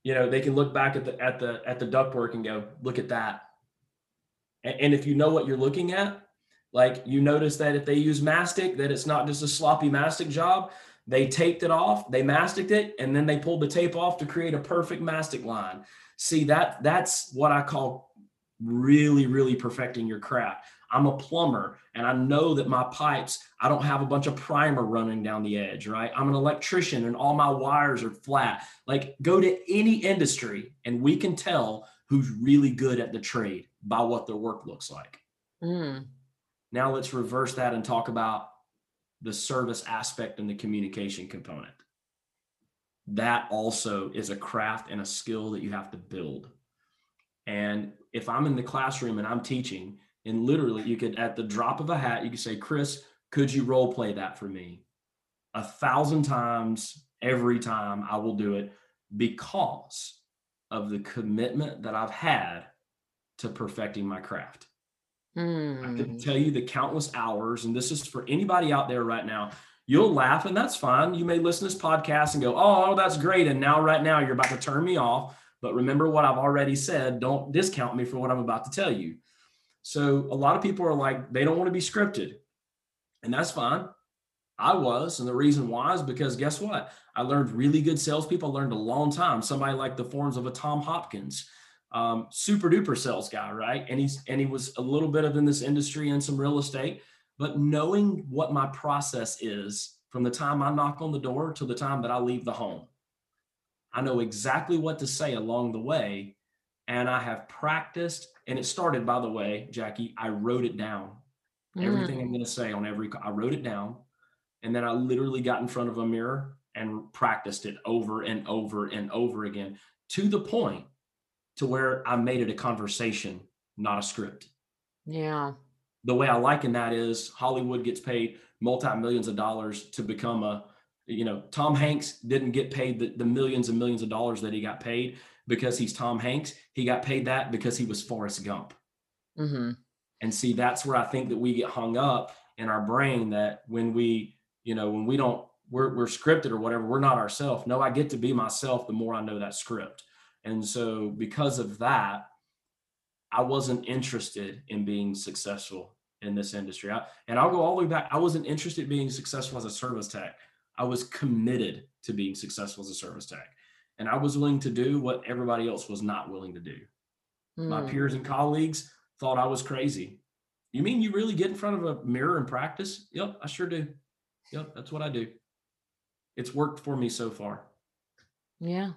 you know, they can look back at the at the at the ductwork and go, look at that. And, and if you know what you're looking at, like you notice that if they use mastic, that it's not just a sloppy mastic job. They taped it off, they masticed it, and then they pulled the tape off to create a perfect mastic line. See that that's what I call really, really perfecting your craft. I'm a plumber and I know that my pipes, I don't have a bunch of primer running down the edge, right? I'm an electrician and all my wires are flat. Like go to any industry and we can tell who's really good at the trade by what their work looks like. Mm. Now let's reverse that and talk about the service aspect and the communication component. That also is a craft and a skill that you have to build. And if I'm in the classroom and I'm teaching, and literally you could, at the drop of a hat, you could say, Chris, could you role play that for me? A thousand times, every time I will do it because of the commitment that I've had to perfecting my craft. Mm. I can hmm. tell you the countless hours, and this is for anybody out there right now. You'll laugh, and that's fine. You may listen to this podcast and go, "Oh, that's great," and now right now you're about to turn me off. But remember what I've already said. Don't discount me for what I'm about to tell you. So a lot of people are like, they don't want to be scripted, and that's fine. I was, and the reason why is because guess what? I learned really good salespeople. I learned a long time. Somebody like the forms of a Tom Hopkins um, super duper sales guy, right? And he's and he was a little bit of in this industry and some real estate, but knowing what my process is from the time I knock on the door to the time that I leave the home, I know exactly what to say along the way, and I have practiced. And it started, by the way, Jackie. I wrote it down. Mm. Everything I'm going to say on every, I wrote it down, and then I literally got in front of a mirror and practiced it over and over and over again to the point to where I made it a conversation not a script. Yeah. The way I liken that is Hollywood gets paid multi millions of dollars to become a, you know, Tom Hanks didn't get paid the, the millions and millions of dollars that he got paid because he's Tom Hanks. He got paid that because he was Forrest Gump. Mm-hmm. And see, that's where I think that we get hung up in our brain that when we, you know, when we don't, we're, we're scripted or whatever, we're not ourselves. No, I get to be myself the more I know that script. And so because of that, I wasn't interested in being successful in this industry. I, and I'll go all the way back. I wasn't interested in being successful as a service tech. I was committed to being successful as a service tech. And I was willing to do what everybody else was not willing to do. Mm. My hmm. peers and colleagues thought I was crazy. You mean you really get in front of a mirror and practice? Yep, I sure do. Yep, that's what I do. It's worked for me so far. Yeah.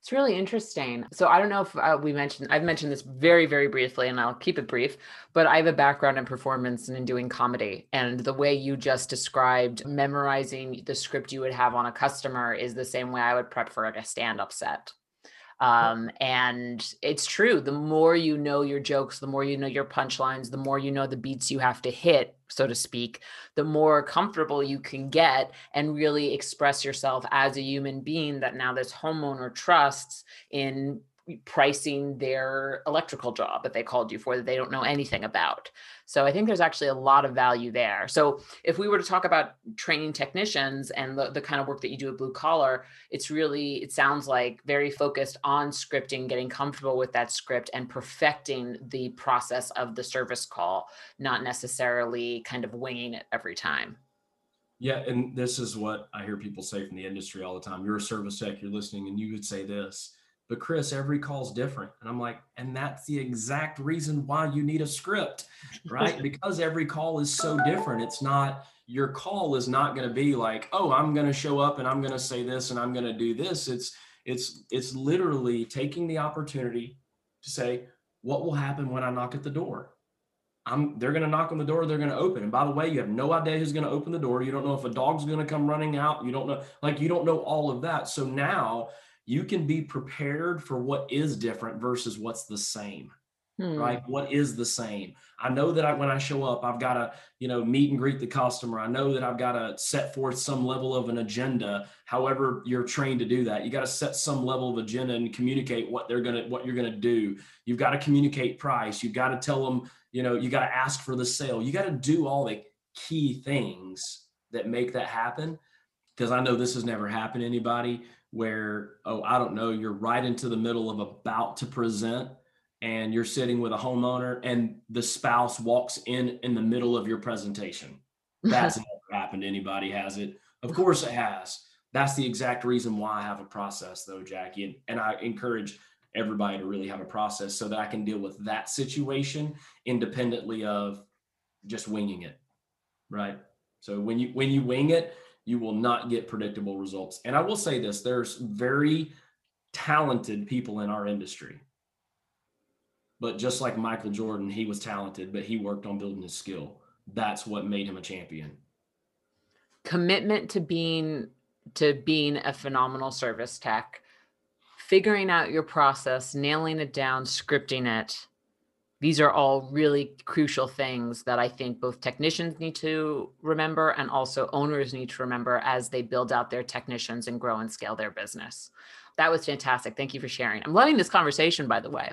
It's really interesting. So I don't know if uh, we mentioned I've mentioned this very very briefly and I'll keep it brief, but I have a background in performance and in doing comedy and the way you just described memorizing the script you would have on a customer is the same way I would prep for like a stand-up set. Um, and it's true. The more you know your jokes, the more you know your punchlines, the more you know the beats you have to hit, so to speak, the more comfortable you can get and really express yourself as a human being that now this homeowner trusts in pricing their electrical job that they called you for that they don't know anything about. So I think there's actually a lot of value there. So if we were to talk about training technicians and the, the kind of work that you do at Blue Collar, it's really, it sounds like very focused on scripting, getting comfortable with that script and perfecting the process of the service call, not necessarily kind of winging it every time. Yeah, and this is what I hear people say from the industry all the time. You're a service tech, you're listening, and you would say this but Chris, every call's different. And I'm like, and that's the exact reason why you need a script, right? because every call is so different. It's not, your call is not going to be like, oh, I'm going to show up and I'm going to say this and I'm going to do this. It's, it's, it's literally taking the opportunity to say, what will happen when I knock at the door? I'm, they're going to knock on the door, they're going to open. And by the way, you have no idea who's going to open the door. You don't know if a dog's going to come running out. You don't know, like, you don't know all of that. So now you can be prepared for what is different versus what's the same hmm. right? What is the same? I know that I, when i show up i've got to you know meet and greet the customer. I know that i've got to set forth some level of an agenda however you're trained to do that. You got to set some level of agenda and communicate what they're going to what you're going to do. You've got to communicate price. You've got to tell them you know you got to ask for the sale. You got to do all the key things that make that happen because i know this has never happened to anybody where, oh, I don't know, you're right into the middle of about to present and you're sitting with a homeowner and the spouse walks in in the middle of your presentation. That's never happened to anybody, has it? Of course it has. That's the exact reason why I have a process, though, Jackie. And, and I encourage everybody to really have a process so that I can deal with that situation independently of just winging it. Right. So when you when you wing it, you will not get predictable results. And I will say this there's very talented people in our industry. But just like Michael Jordan, he was talented, but he worked on building his skill. That's what made him a champion. Commitment to being to being a phenomenal service tech, figuring out your process, nailing it down, scripting it, these are all really crucial things that I think both technicians need to remember and also owners need to remember as they build out their technicians and grow and scale their business. That was fantastic. Thank you for sharing. I'm loving this conversation, by the way.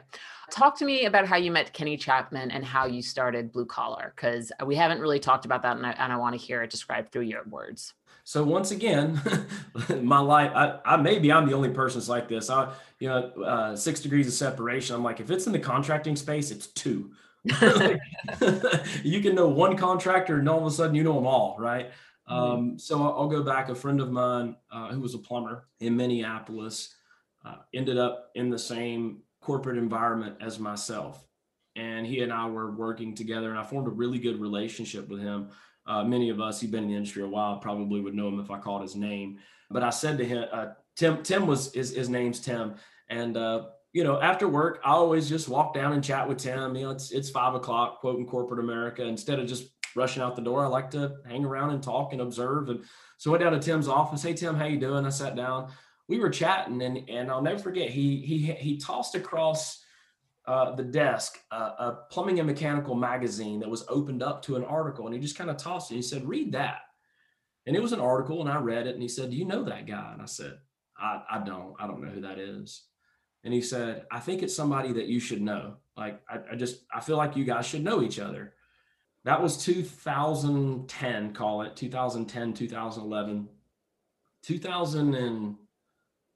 Talk to me about how you met Kenny Chapman and how you started Blue Collar, because we haven't really talked about that, and I, and I want to hear it described through your words. So once again, my life, I, I, maybe I'm the only person that's like this. I, you know, uh, six degrees of separation. I'm like, if it's in the contracting space, it's two. you can know one contractor and all of a sudden you know them all, right? Mm-hmm. Um, so I'll, I'll, go back. A friend of mine uh, who was a plumber in Minneapolis uh, ended up in the same corporate environment as myself. And he and I were working together, and I formed a really good relationship with him uh, many of us, he'd been in the industry a while, probably would know him if I called his name. But I said to him, uh, Tim, Tim was his, his name's Tim, and uh, you know, after work, I always just walk down and chat with Tim. You know, it's it's five o'clock, quote in corporate America. Instead of just rushing out the door, I like to hang around and talk and observe. And so I went down to Tim's office. Hey Tim, how you doing? I sat down. We were chatting, and and I'll never forget. He he he tossed across uh, the desk uh, a plumbing and mechanical magazine that was opened up to an article, and he just kind of tossed it. He said, "Read that." And it was an article, and I read it, and he said, "Do you know that guy?" And I said, "I, I don't. I don't know who that is." And he said, "I think it's somebody that you should know. Like, I, I just I feel like you guys should know each other." That was 2010, call it 2010, 2011,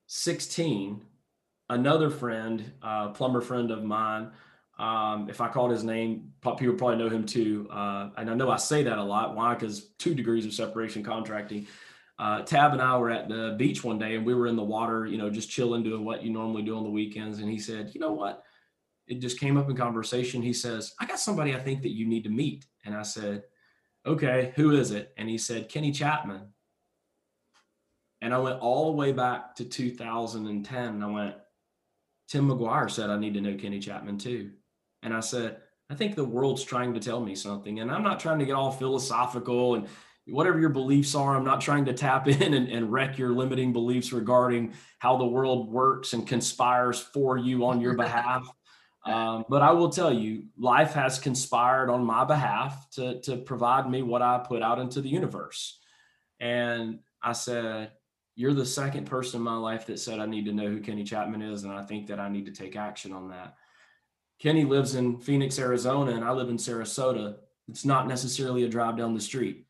2016 another friend, uh, plumber friend of mine. Um, if I called his name, people probably know him too. Uh, and I know I say that a lot. Why? Because two degrees of separation contracting. Uh, Tab and I were at the beach one day and we were in the water, you know, just chilling, doing what you normally do on the weekends. And he said, you know what? It just came up in conversation. He says, I got somebody I think that you need to meet. And I said, okay, who is it? And he said, Kenny Chapman. And I went all the way back to 2010. And I went, Tim McGuire said, I need to know Kenny Chapman too. And I said, I think the world's trying to tell me something. And I'm not trying to get all philosophical and whatever your beliefs are, I'm not trying to tap in and, and wreck your limiting beliefs regarding how the world works and conspires for you on your behalf. Um, but I will tell you, life has conspired on my behalf to, to provide me what I put out into the universe. And I said, you're the second person in my life that said I need to know who Kenny Chapman is, and I think that I need to take action on that. Kenny lives in Phoenix, Arizona, and I live in Sarasota. It's not necessarily a drive down the street.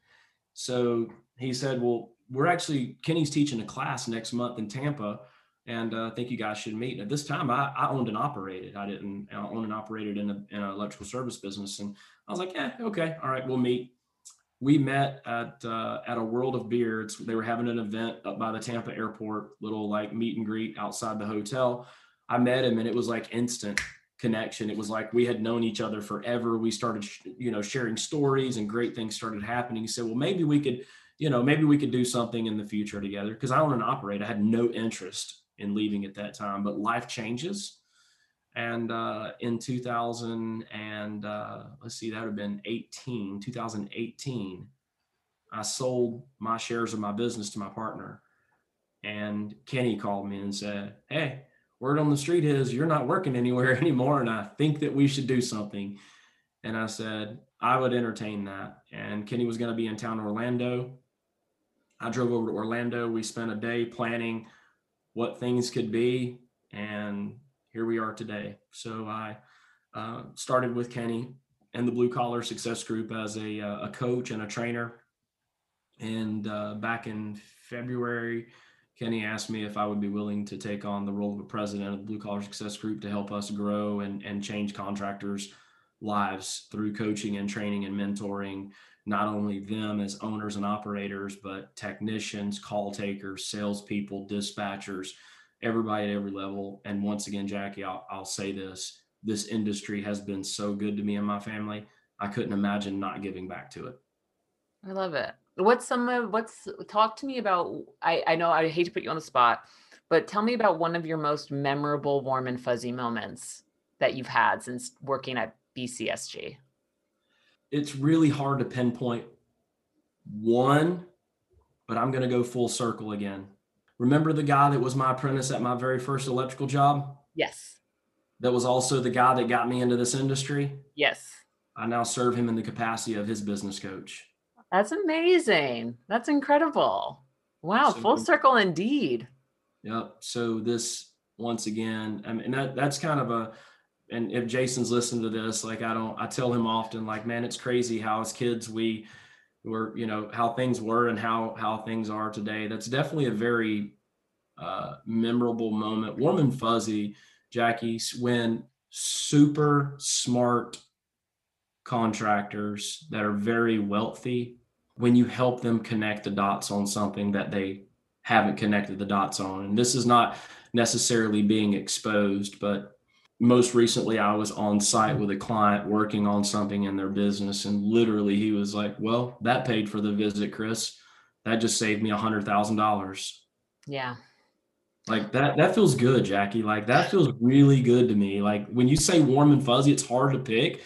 So he said, Well, we're actually, Kenny's teaching a class next month in Tampa, and uh, I think you guys should meet. At this time, I, I owned and operated. I didn't I owned and operated in, a, in an electrical service business. And I was like, Yeah, okay, all right, we'll meet we met at uh, at a World of Beards. They were having an event up by the Tampa airport, little like meet and greet outside the hotel. I met him, and it was like instant connection. It was like we had known each other forever. We started, you know, sharing stories, and great things started happening. He said, "Well, maybe we could, you know, maybe we could do something in the future together." Because I own and operate. I had no interest in leaving at that time, but life changes and uh, in 2000 and uh, let's see that would have been 18 2018 i sold my shares of my business to my partner. And kenny called me and said hey word on the street is you're not working anywhere anymore and i think that we should do something. And i said i would entertain that. And kenny was going to be in town orlando. I drove over to orlando. We spent a day planning what things could be and here we are today. So I uh, started with Kenny and the Blue Collar Success Group as a, uh, a coach and a trainer. And uh, back in February, Kenny asked me if I would be willing to take on the role of a president of the Blue Collar Success Group to help us grow and, and change contractors' lives through coaching and training and mentoring not only them as owners and operators, but technicians, call takers, salespeople, dispatchers, everybody at every level. And once again, Jackie, I'll, I'll say this this industry has been so good to me and my family. I couldn't imagine not giving back to it. I love it. What's some of what's talk to me about? I, I know I hate to put you on the spot, but tell me about one of your most memorable warm and fuzzy moments that you've had since working at BCSG. It's really hard to pinpoint one, but I'm going to go full circle again. Remember the guy that was my apprentice at my very first electrical job? Yes. That was also the guy that got me into this industry? Yes. I now serve him in the capacity of his business coach. That's amazing. That's incredible. Wow, so, full circle indeed. Yep. So this once again, I mean that that's kind of a and if Jason's listened to this, like I don't I tell him often, like, man, it's crazy how as kids we were you know how things were and how how things are today. That's definitely a very uh, memorable moment. Warm and fuzzy jackie when super smart contractors that are very wealthy when you help them connect the dots on something that they haven't connected the dots on. And this is not necessarily being exposed but most recently I was on site with a client working on something in their business and literally he was like, "Well, that paid for the visit, Chris. That just saved me a hundred thousand dollars." Yeah. Like that that feels good, Jackie. Like that feels really good to me. Like when you say warm and fuzzy, it's hard to pick.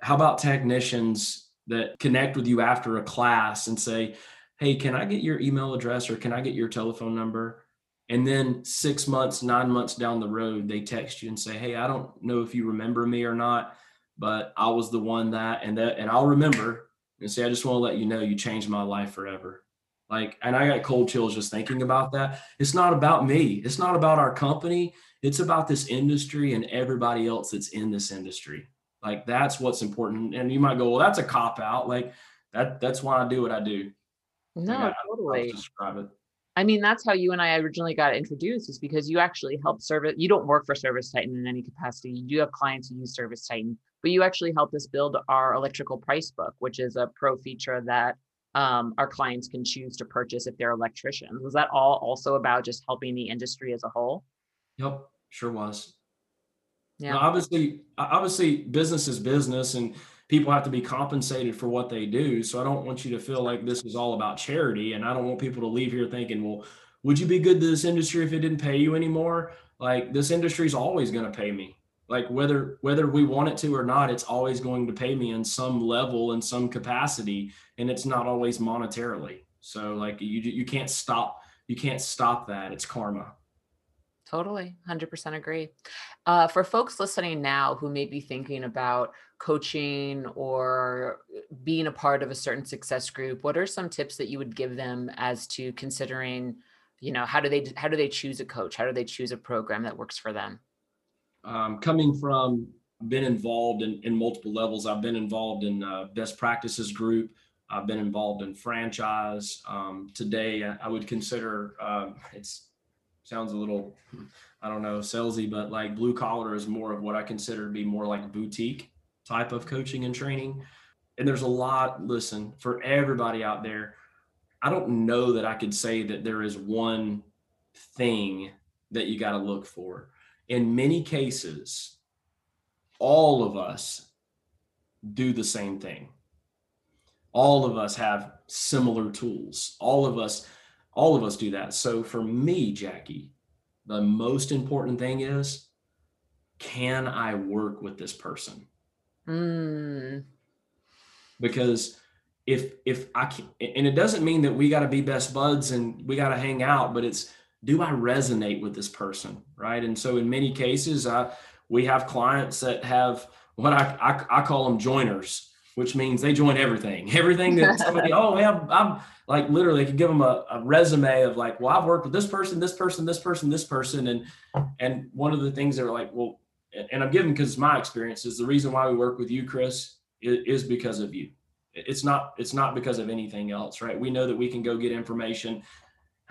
How about technicians that connect with you after a class and say, "Hey, can I get your email address or can I get your telephone number?" And then six months, nine months down the road, they text you and say, Hey, I don't know if you remember me or not, but I was the one that, and that, and I'll remember and say, I just want to let you know you changed my life forever. Like, and I got cold chills just thinking about that. It's not about me. It's not about our company. It's about this industry and everybody else that's in this industry. Like that's what's important. And you might go, well, that's a cop out. Like that, that's why I do what I do. No, like, totally. describe it. I mean, that's how you and I originally got introduced is because you actually help service. You don't work for Service Titan in any capacity. You do have clients who use Service Titan, but you actually helped us build our electrical price book, which is a pro feature that um, our clients can choose to purchase if they're electricians. Was that all also about just helping the industry as a whole? Yep, sure was. Yeah. Now, obviously, obviously, business is business, and people have to be compensated for what they do. So I don't want you to feel like this is all about charity. And I don't want people to leave here thinking, well, would you be good to this industry if it didn't pay you anymore? Like this industry is always going to pay me. Like whether whether we want it to or not, it's always going to pay me in some level in some capacity, and it's not always monetarily. So like you you can't stop you can't stop that. It's karma. Totally, 100% agree. Uh, for folks listening now who may be thinking about coaching or being a part of a certain success group, what are some tips that you would give them as to considering, you know, how do they how do they choose a coach? How do they choose a program that works for them? Um, coming from been involved in, in multiple levels. I've been involved in uh, best practices group. I've been involved in franchise. Um, today, I, I would consider uh, it's sounds a little, I don't know, salesy, but like blue collar is more of what I consider to be more like boutique type of coaching and training. And there's a lot, listen, for everybody out there, I don't know that I could say that there is one thing that you got to look for. In many cases, all of us do the same thing. All of us have similar tools. All of us all of us do that. So for me, Jackie, the most important thing is can I work with this person? Mm. Because if if I can, and it doesn't mean that we got to be best buds and we got to hang out, but it's do I resonate with this person, right? And so in many cases, I we have clients that have what I I, I call them joiners which means they join everything. Everything that somebody, oh yeah, I'm like literally could give them a, a, resume of like, well, I've worked with this person, this person, this person, this person, and and one of the things they're like, well, and I'm giving because my experience is the reason why we work with you, Chris, is, is because of you. It's not it's not because of anything else, right? We know that we can go get information.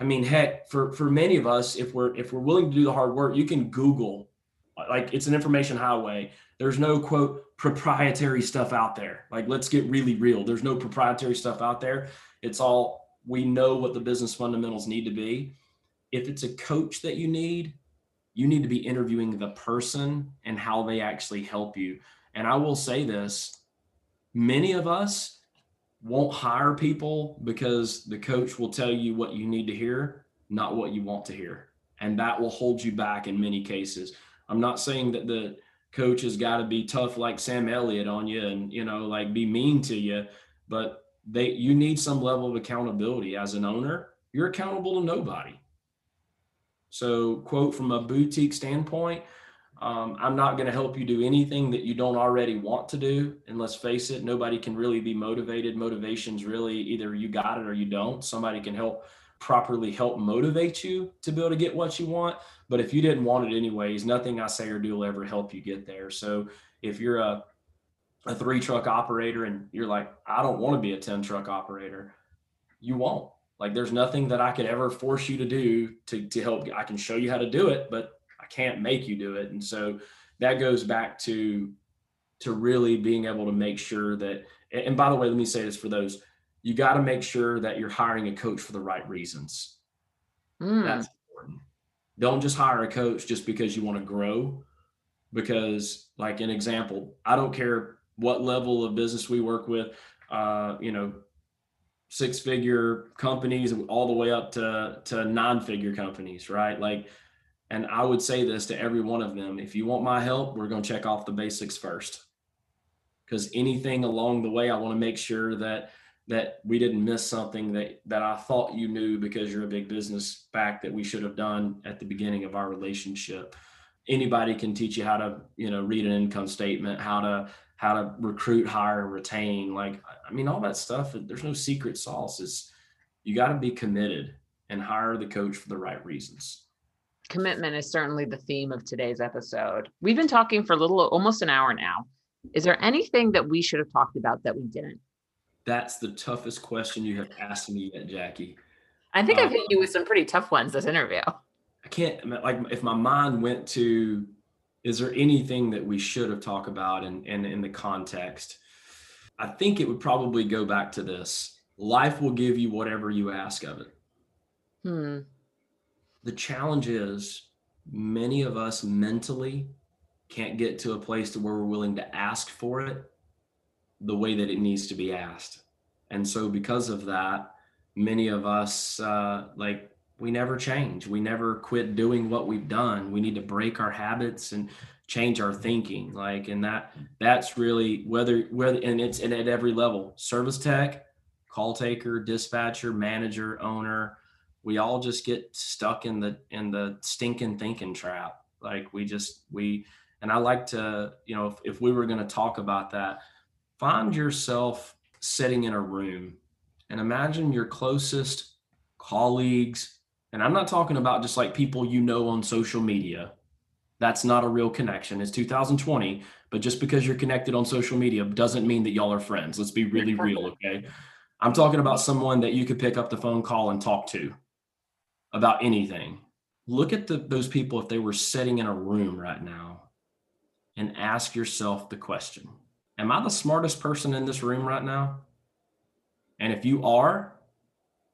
I mean, heck, for for many of us, if we're if we're willing to do the hard work, you can Google, like it's an information highway. There's no quote proprietary stuff out there. Like, let's get really real. There's no proprietary stuff out there. It's all we know what the business fundamentals need to be. If it's a coach that you need, you need to be interviewing the person and how they actually help you. And I will say this many of us won't hire people because the coach will tell you what you need to hear, not what you want to hear. And that will hold you back in many cases. I'm not saying that the coach has got to be tough like Sam Elliott on you and you know like be mean to you, but they you need some level of accountability as an owner. You're accountable to nobody. So, quote from a boutique standpoint, um, I'm not going to help you do anything that you don't already want to do. And let's face it, nobody can really be motivated. Motivation's really either you got it or you don't. Somebody can help properly help motivate you to be able to get what you want. But if you didn't want it anyways, nothing I say or do will ever help you get there. So if you're a a three truck operator and you're like, I don't want to be a 10 truck operator, you won't. Like there's nothing that I could ever force you to do to, to help. I can show you how to do it, but I can't make you do it. And so that goes back to to really being able to make sure that and by the way, let me say this for those you got to make sure that you're hiring a coach for the right reasons. Mm. That's important. Don't just hire a coach just because you want to grow. Because, like an example, I don't care what level of business we work with, uh, you know, six figure companies all the way up to, to nine figure companies, right? Like, and I would say this to every one of them if you want my help, we're going to check off the basics first. Because anything along the way, I want to make sure that that we didn't miss something that that I thought you knew because you're a big business back that we should have done at the beginning of our relationship. Anybody can teach you how to, you know, read an income statement, how to how to recruit, hire, and retain. Like, I mean, all that stuff. There's no secret sauce. It's you got to be committed and hire the coach for the right reasons. Commitment is certainly the theme of today's episode. We've been talking for a little, almost an hour now. Is there anything that we should have talked about that we didn't? That's the toughest question you have asked me yet, Jackie. I think um, I've hit you with some pretty tough ones this interview. I can't like if my mind went to is there anything that we should have talked about and in, in, in the context? I think it would probably go back to this. Life will give you whatever you ask of it. Hmm. The challenge is many of us mentally can't get to a place to where we're willing to ask for it the way that it needs to be asked. And so because of that, many of us uh, like we never change. We never quit doing what we've done. We need to break our habits and change our thinking. Like, and that that's really whether whether and it's and at every level, service tech, call taker, dispatcher, manager, owner. We all just get stuck in the in the stinking thinking trap. Like we just we and I like to, you know, if, if we were going to talk about that, find yourself sitting in a room and imagine your closest colleagues. And I'm not talking about just like people you know on social media. That's not a real connection. It's 2020, but just because you're connected on social media doesn't mean that y'all are friends. Let's be really real, okay? I'm talking about someone that you could pick up the phone call and talk to about anything. Look at the, those people if they were sitting in a room right now and ask yourself the question Am I the smartest person in this room right now? And if you are,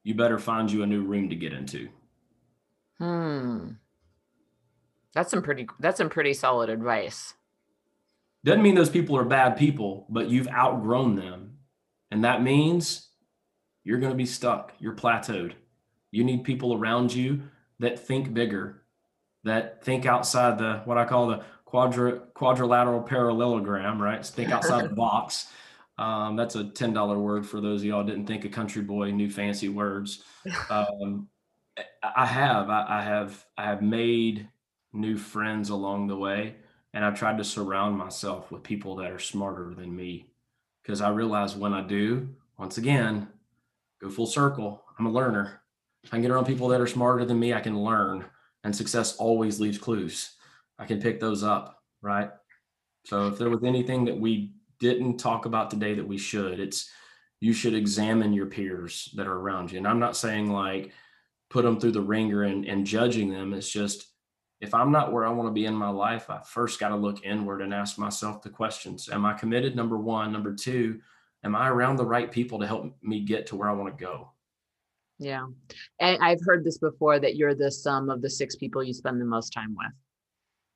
you better find you a new room to get into. Hmm. That's some pretty that's some pretty solid advice. Doesn't mean those people are bad people, but you've outgrown them. And that means you're going to be stuck. You're plateaued. You need people around you that think bigger, that think outside the what I call the quadra, quadrilateral parallelogram, right? Think outside the box. Um, that's a ten dollar word for those of y'all didn't think a country boy knew fancy words. Um, I have, I, I have, I have made new friends along the way, and I've tried to surround myself with people that are smarter than me, because I realize when I do, once again, go full circle. I'm a learner. I can get around people that are smarter than me, I can learn, and success always leaves clues. I can pick those up, right? So if there was anything that we didn't talk about today that we should, it's you should examine your peers that are around you. And I'm not saying like put them through the ringer and, and judging them. It's just if I'm not where I want to be in my life, I first got to look inward and ask myself the questions. Am I committed? Number one. Number two, am I around the right people to help me get to where I want to go? Yeah. And I've heard this before that you're the sum of the six people you spend the most time with.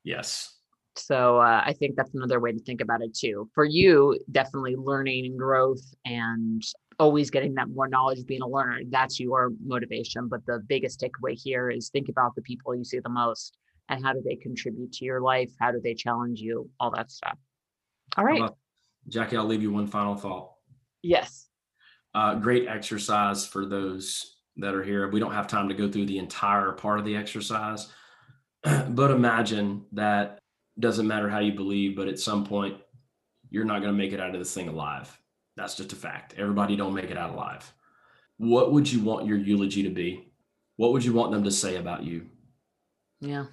Yes. So uh, I think that's another way to think about it too. For you, definitely learning and growth and always getting that more knowledge, being a learner, that's your motivation. But the biggest takeaway here is think about the people you see the most and how do they contribute to your life? How do they challenge you? All that stuff. All right. Jackie, I'll leave you one final thought. Yes. Uh, great exercise for those that are here. We don't have time to go through the entire part of the exercise but imagine that doesn't matter how you believe, but at some point you're not going to make it out of this thing alive. That's just a fact. Everybody don't make it out alive. What would you want your eulogy to be? What would you want them to say about you? Yeah.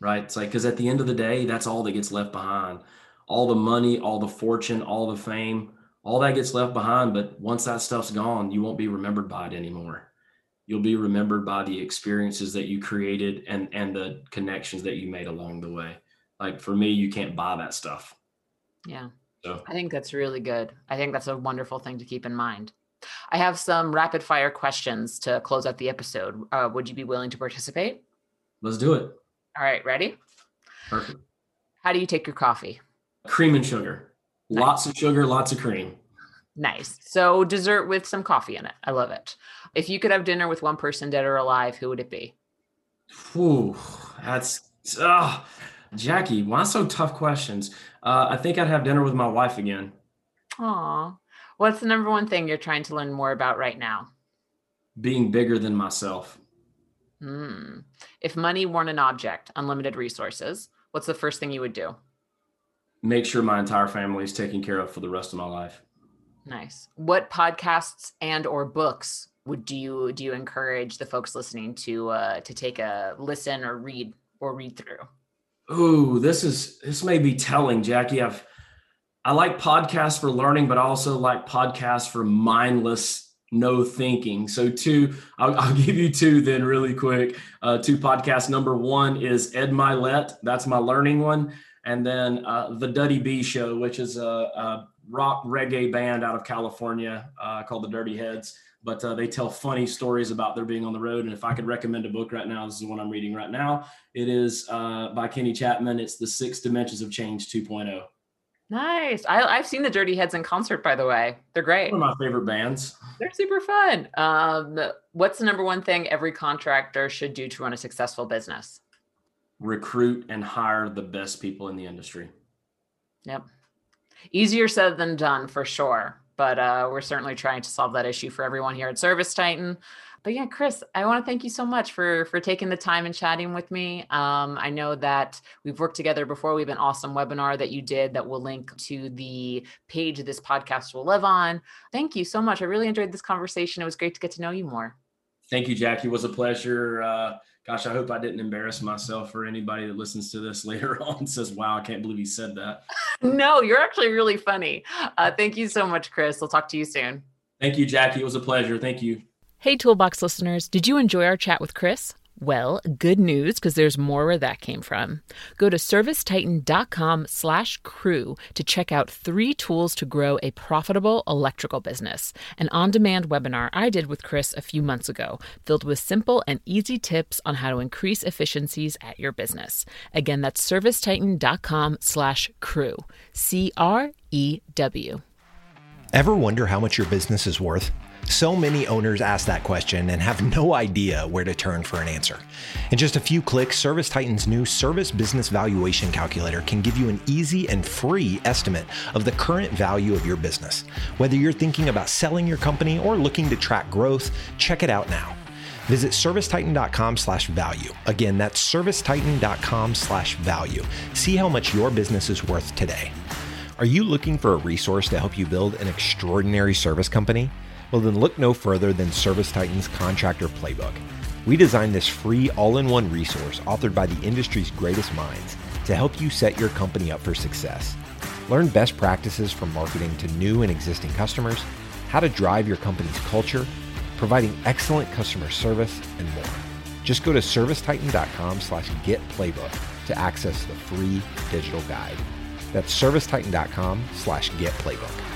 Right. It's like, because at the end of the day, that's all that gets left behind. All the money, all the fortune, all the fame, all that gets left behind. But once that stuff's gone, you won't be remembered by it anymore you'll be remembered by the experiences that you created and and the connections that you made along the way. Like for me you can't buy that stuff. Yeah. So. I think that's really good. I think that's a wonderful thing to keep in mind. I have some rapid fire questions to close out the episode. Uh, would you be willing to participate? Let's do it. All right ready? Perfect. How do you take your coffee? Cream and sugar. Nice. lots of sugar lots of cream. Nice. So dessert with some coffee in it. I love it if you could have dinner with one person, dead or alive, who would it be? Ooh, that's uh, Jackie. Why so tough questions? Uh, I think I'd have dinner with my wife again. Aw. What's the number one thing you're trying to learn more about right now? Being bigger than myself. Hmm. If money weren't an object, unlimited resources, what's the first thing you would do? Make sure my entire family is taken care of for the rest of my life. Nice. What podcasts and or books would do you do you encourage the folks listening to uh, to take a listen or read or read through? Oh, this is this may be telling, Jackie. I've I like podcasts for learning, but I also like podcasts for mindless no thinking. So two, I'll, give you two then really quick. Uh, two podcasts. Number one is Ed Mylett. That's my learning one. And then uh, the Duddy B Show, which is a, a rock reggae band out of California uh, called the Dirty Heads. But uh, they tell funny stories about their being on the road. And if I could recommend a book right now, this is the one I'm reading right now. It is uh, by Kenny Chapman. It's The Six Dimensions of Change 2.0. Nice. I, have seen the Dirty Heads in concert, by the way. They're great. One of my favorite bands. They're super fun. Um, what's the number one thing every contractor should do to run a successful business? Recruit and hire the best people in the industry. Yep. Easier said than done for sure. But uh, we're certainly trying to solve that issue for everyone here at Service Titan but yeah, Chris, I want to thank you so much for for taking the time and chatting with me. Um, I know that we've worked together before. We have an awesome webinar that you did that will link to the page this podcast will live on. Thank you so much. I really enjoyed this conversation. It was great to get to know you more. Thank you, Jackie. It was a pleasure. Uh, gosh, I hope I didn't embarrass myself or anybody that listens to this later on says, "Wow, I can't believe he said that." no, you're actually really funny. Uh, thank you so much, Chris. I'll talk to you soon. Thank you, Jackie. It was a pleasure. Thank you. Hey, Toolbox listeners, did you enjoy our chat with Chris? Well, good news because there's more where that came from. Go to servicetitan.com slash crew to check out three tools to grow a profitable electrical business. An on-demand webinar I did with Chris a few months ago, filled with simple and easy tips on how to increase efficiencies at your business. Again, that's servicetitan.com slash crew. C-R-E-W. Ever wonder how much your business is worth? So many owners ask that question and have no idea where to turn for an answer. In just a few clicks, Service Titan's new Service Business Valuation Calculator can give you an easy and free estimate of the current value of your business. Whether you're thinking about selling your company or looking to track growth, check it out now. Visit servicetitan.com slash value. Again, that's servicetitan.com slash value. See how much your business is worth today. Are you looking for a resource to help you build an extraordinary service company? Well, then look no further than Service Titan's Contractor Playbook. We designed this free all in one resource authored by the industry's greatest minds to help you set your company up for success. Learn best practices from marketing to new and existing customers, how to drive your company's culture, providing excellent customer service, and more. Just go to servicetitan.com slash getplaybook to access the free digital guide. That's servicetitan.com slash getplaybook.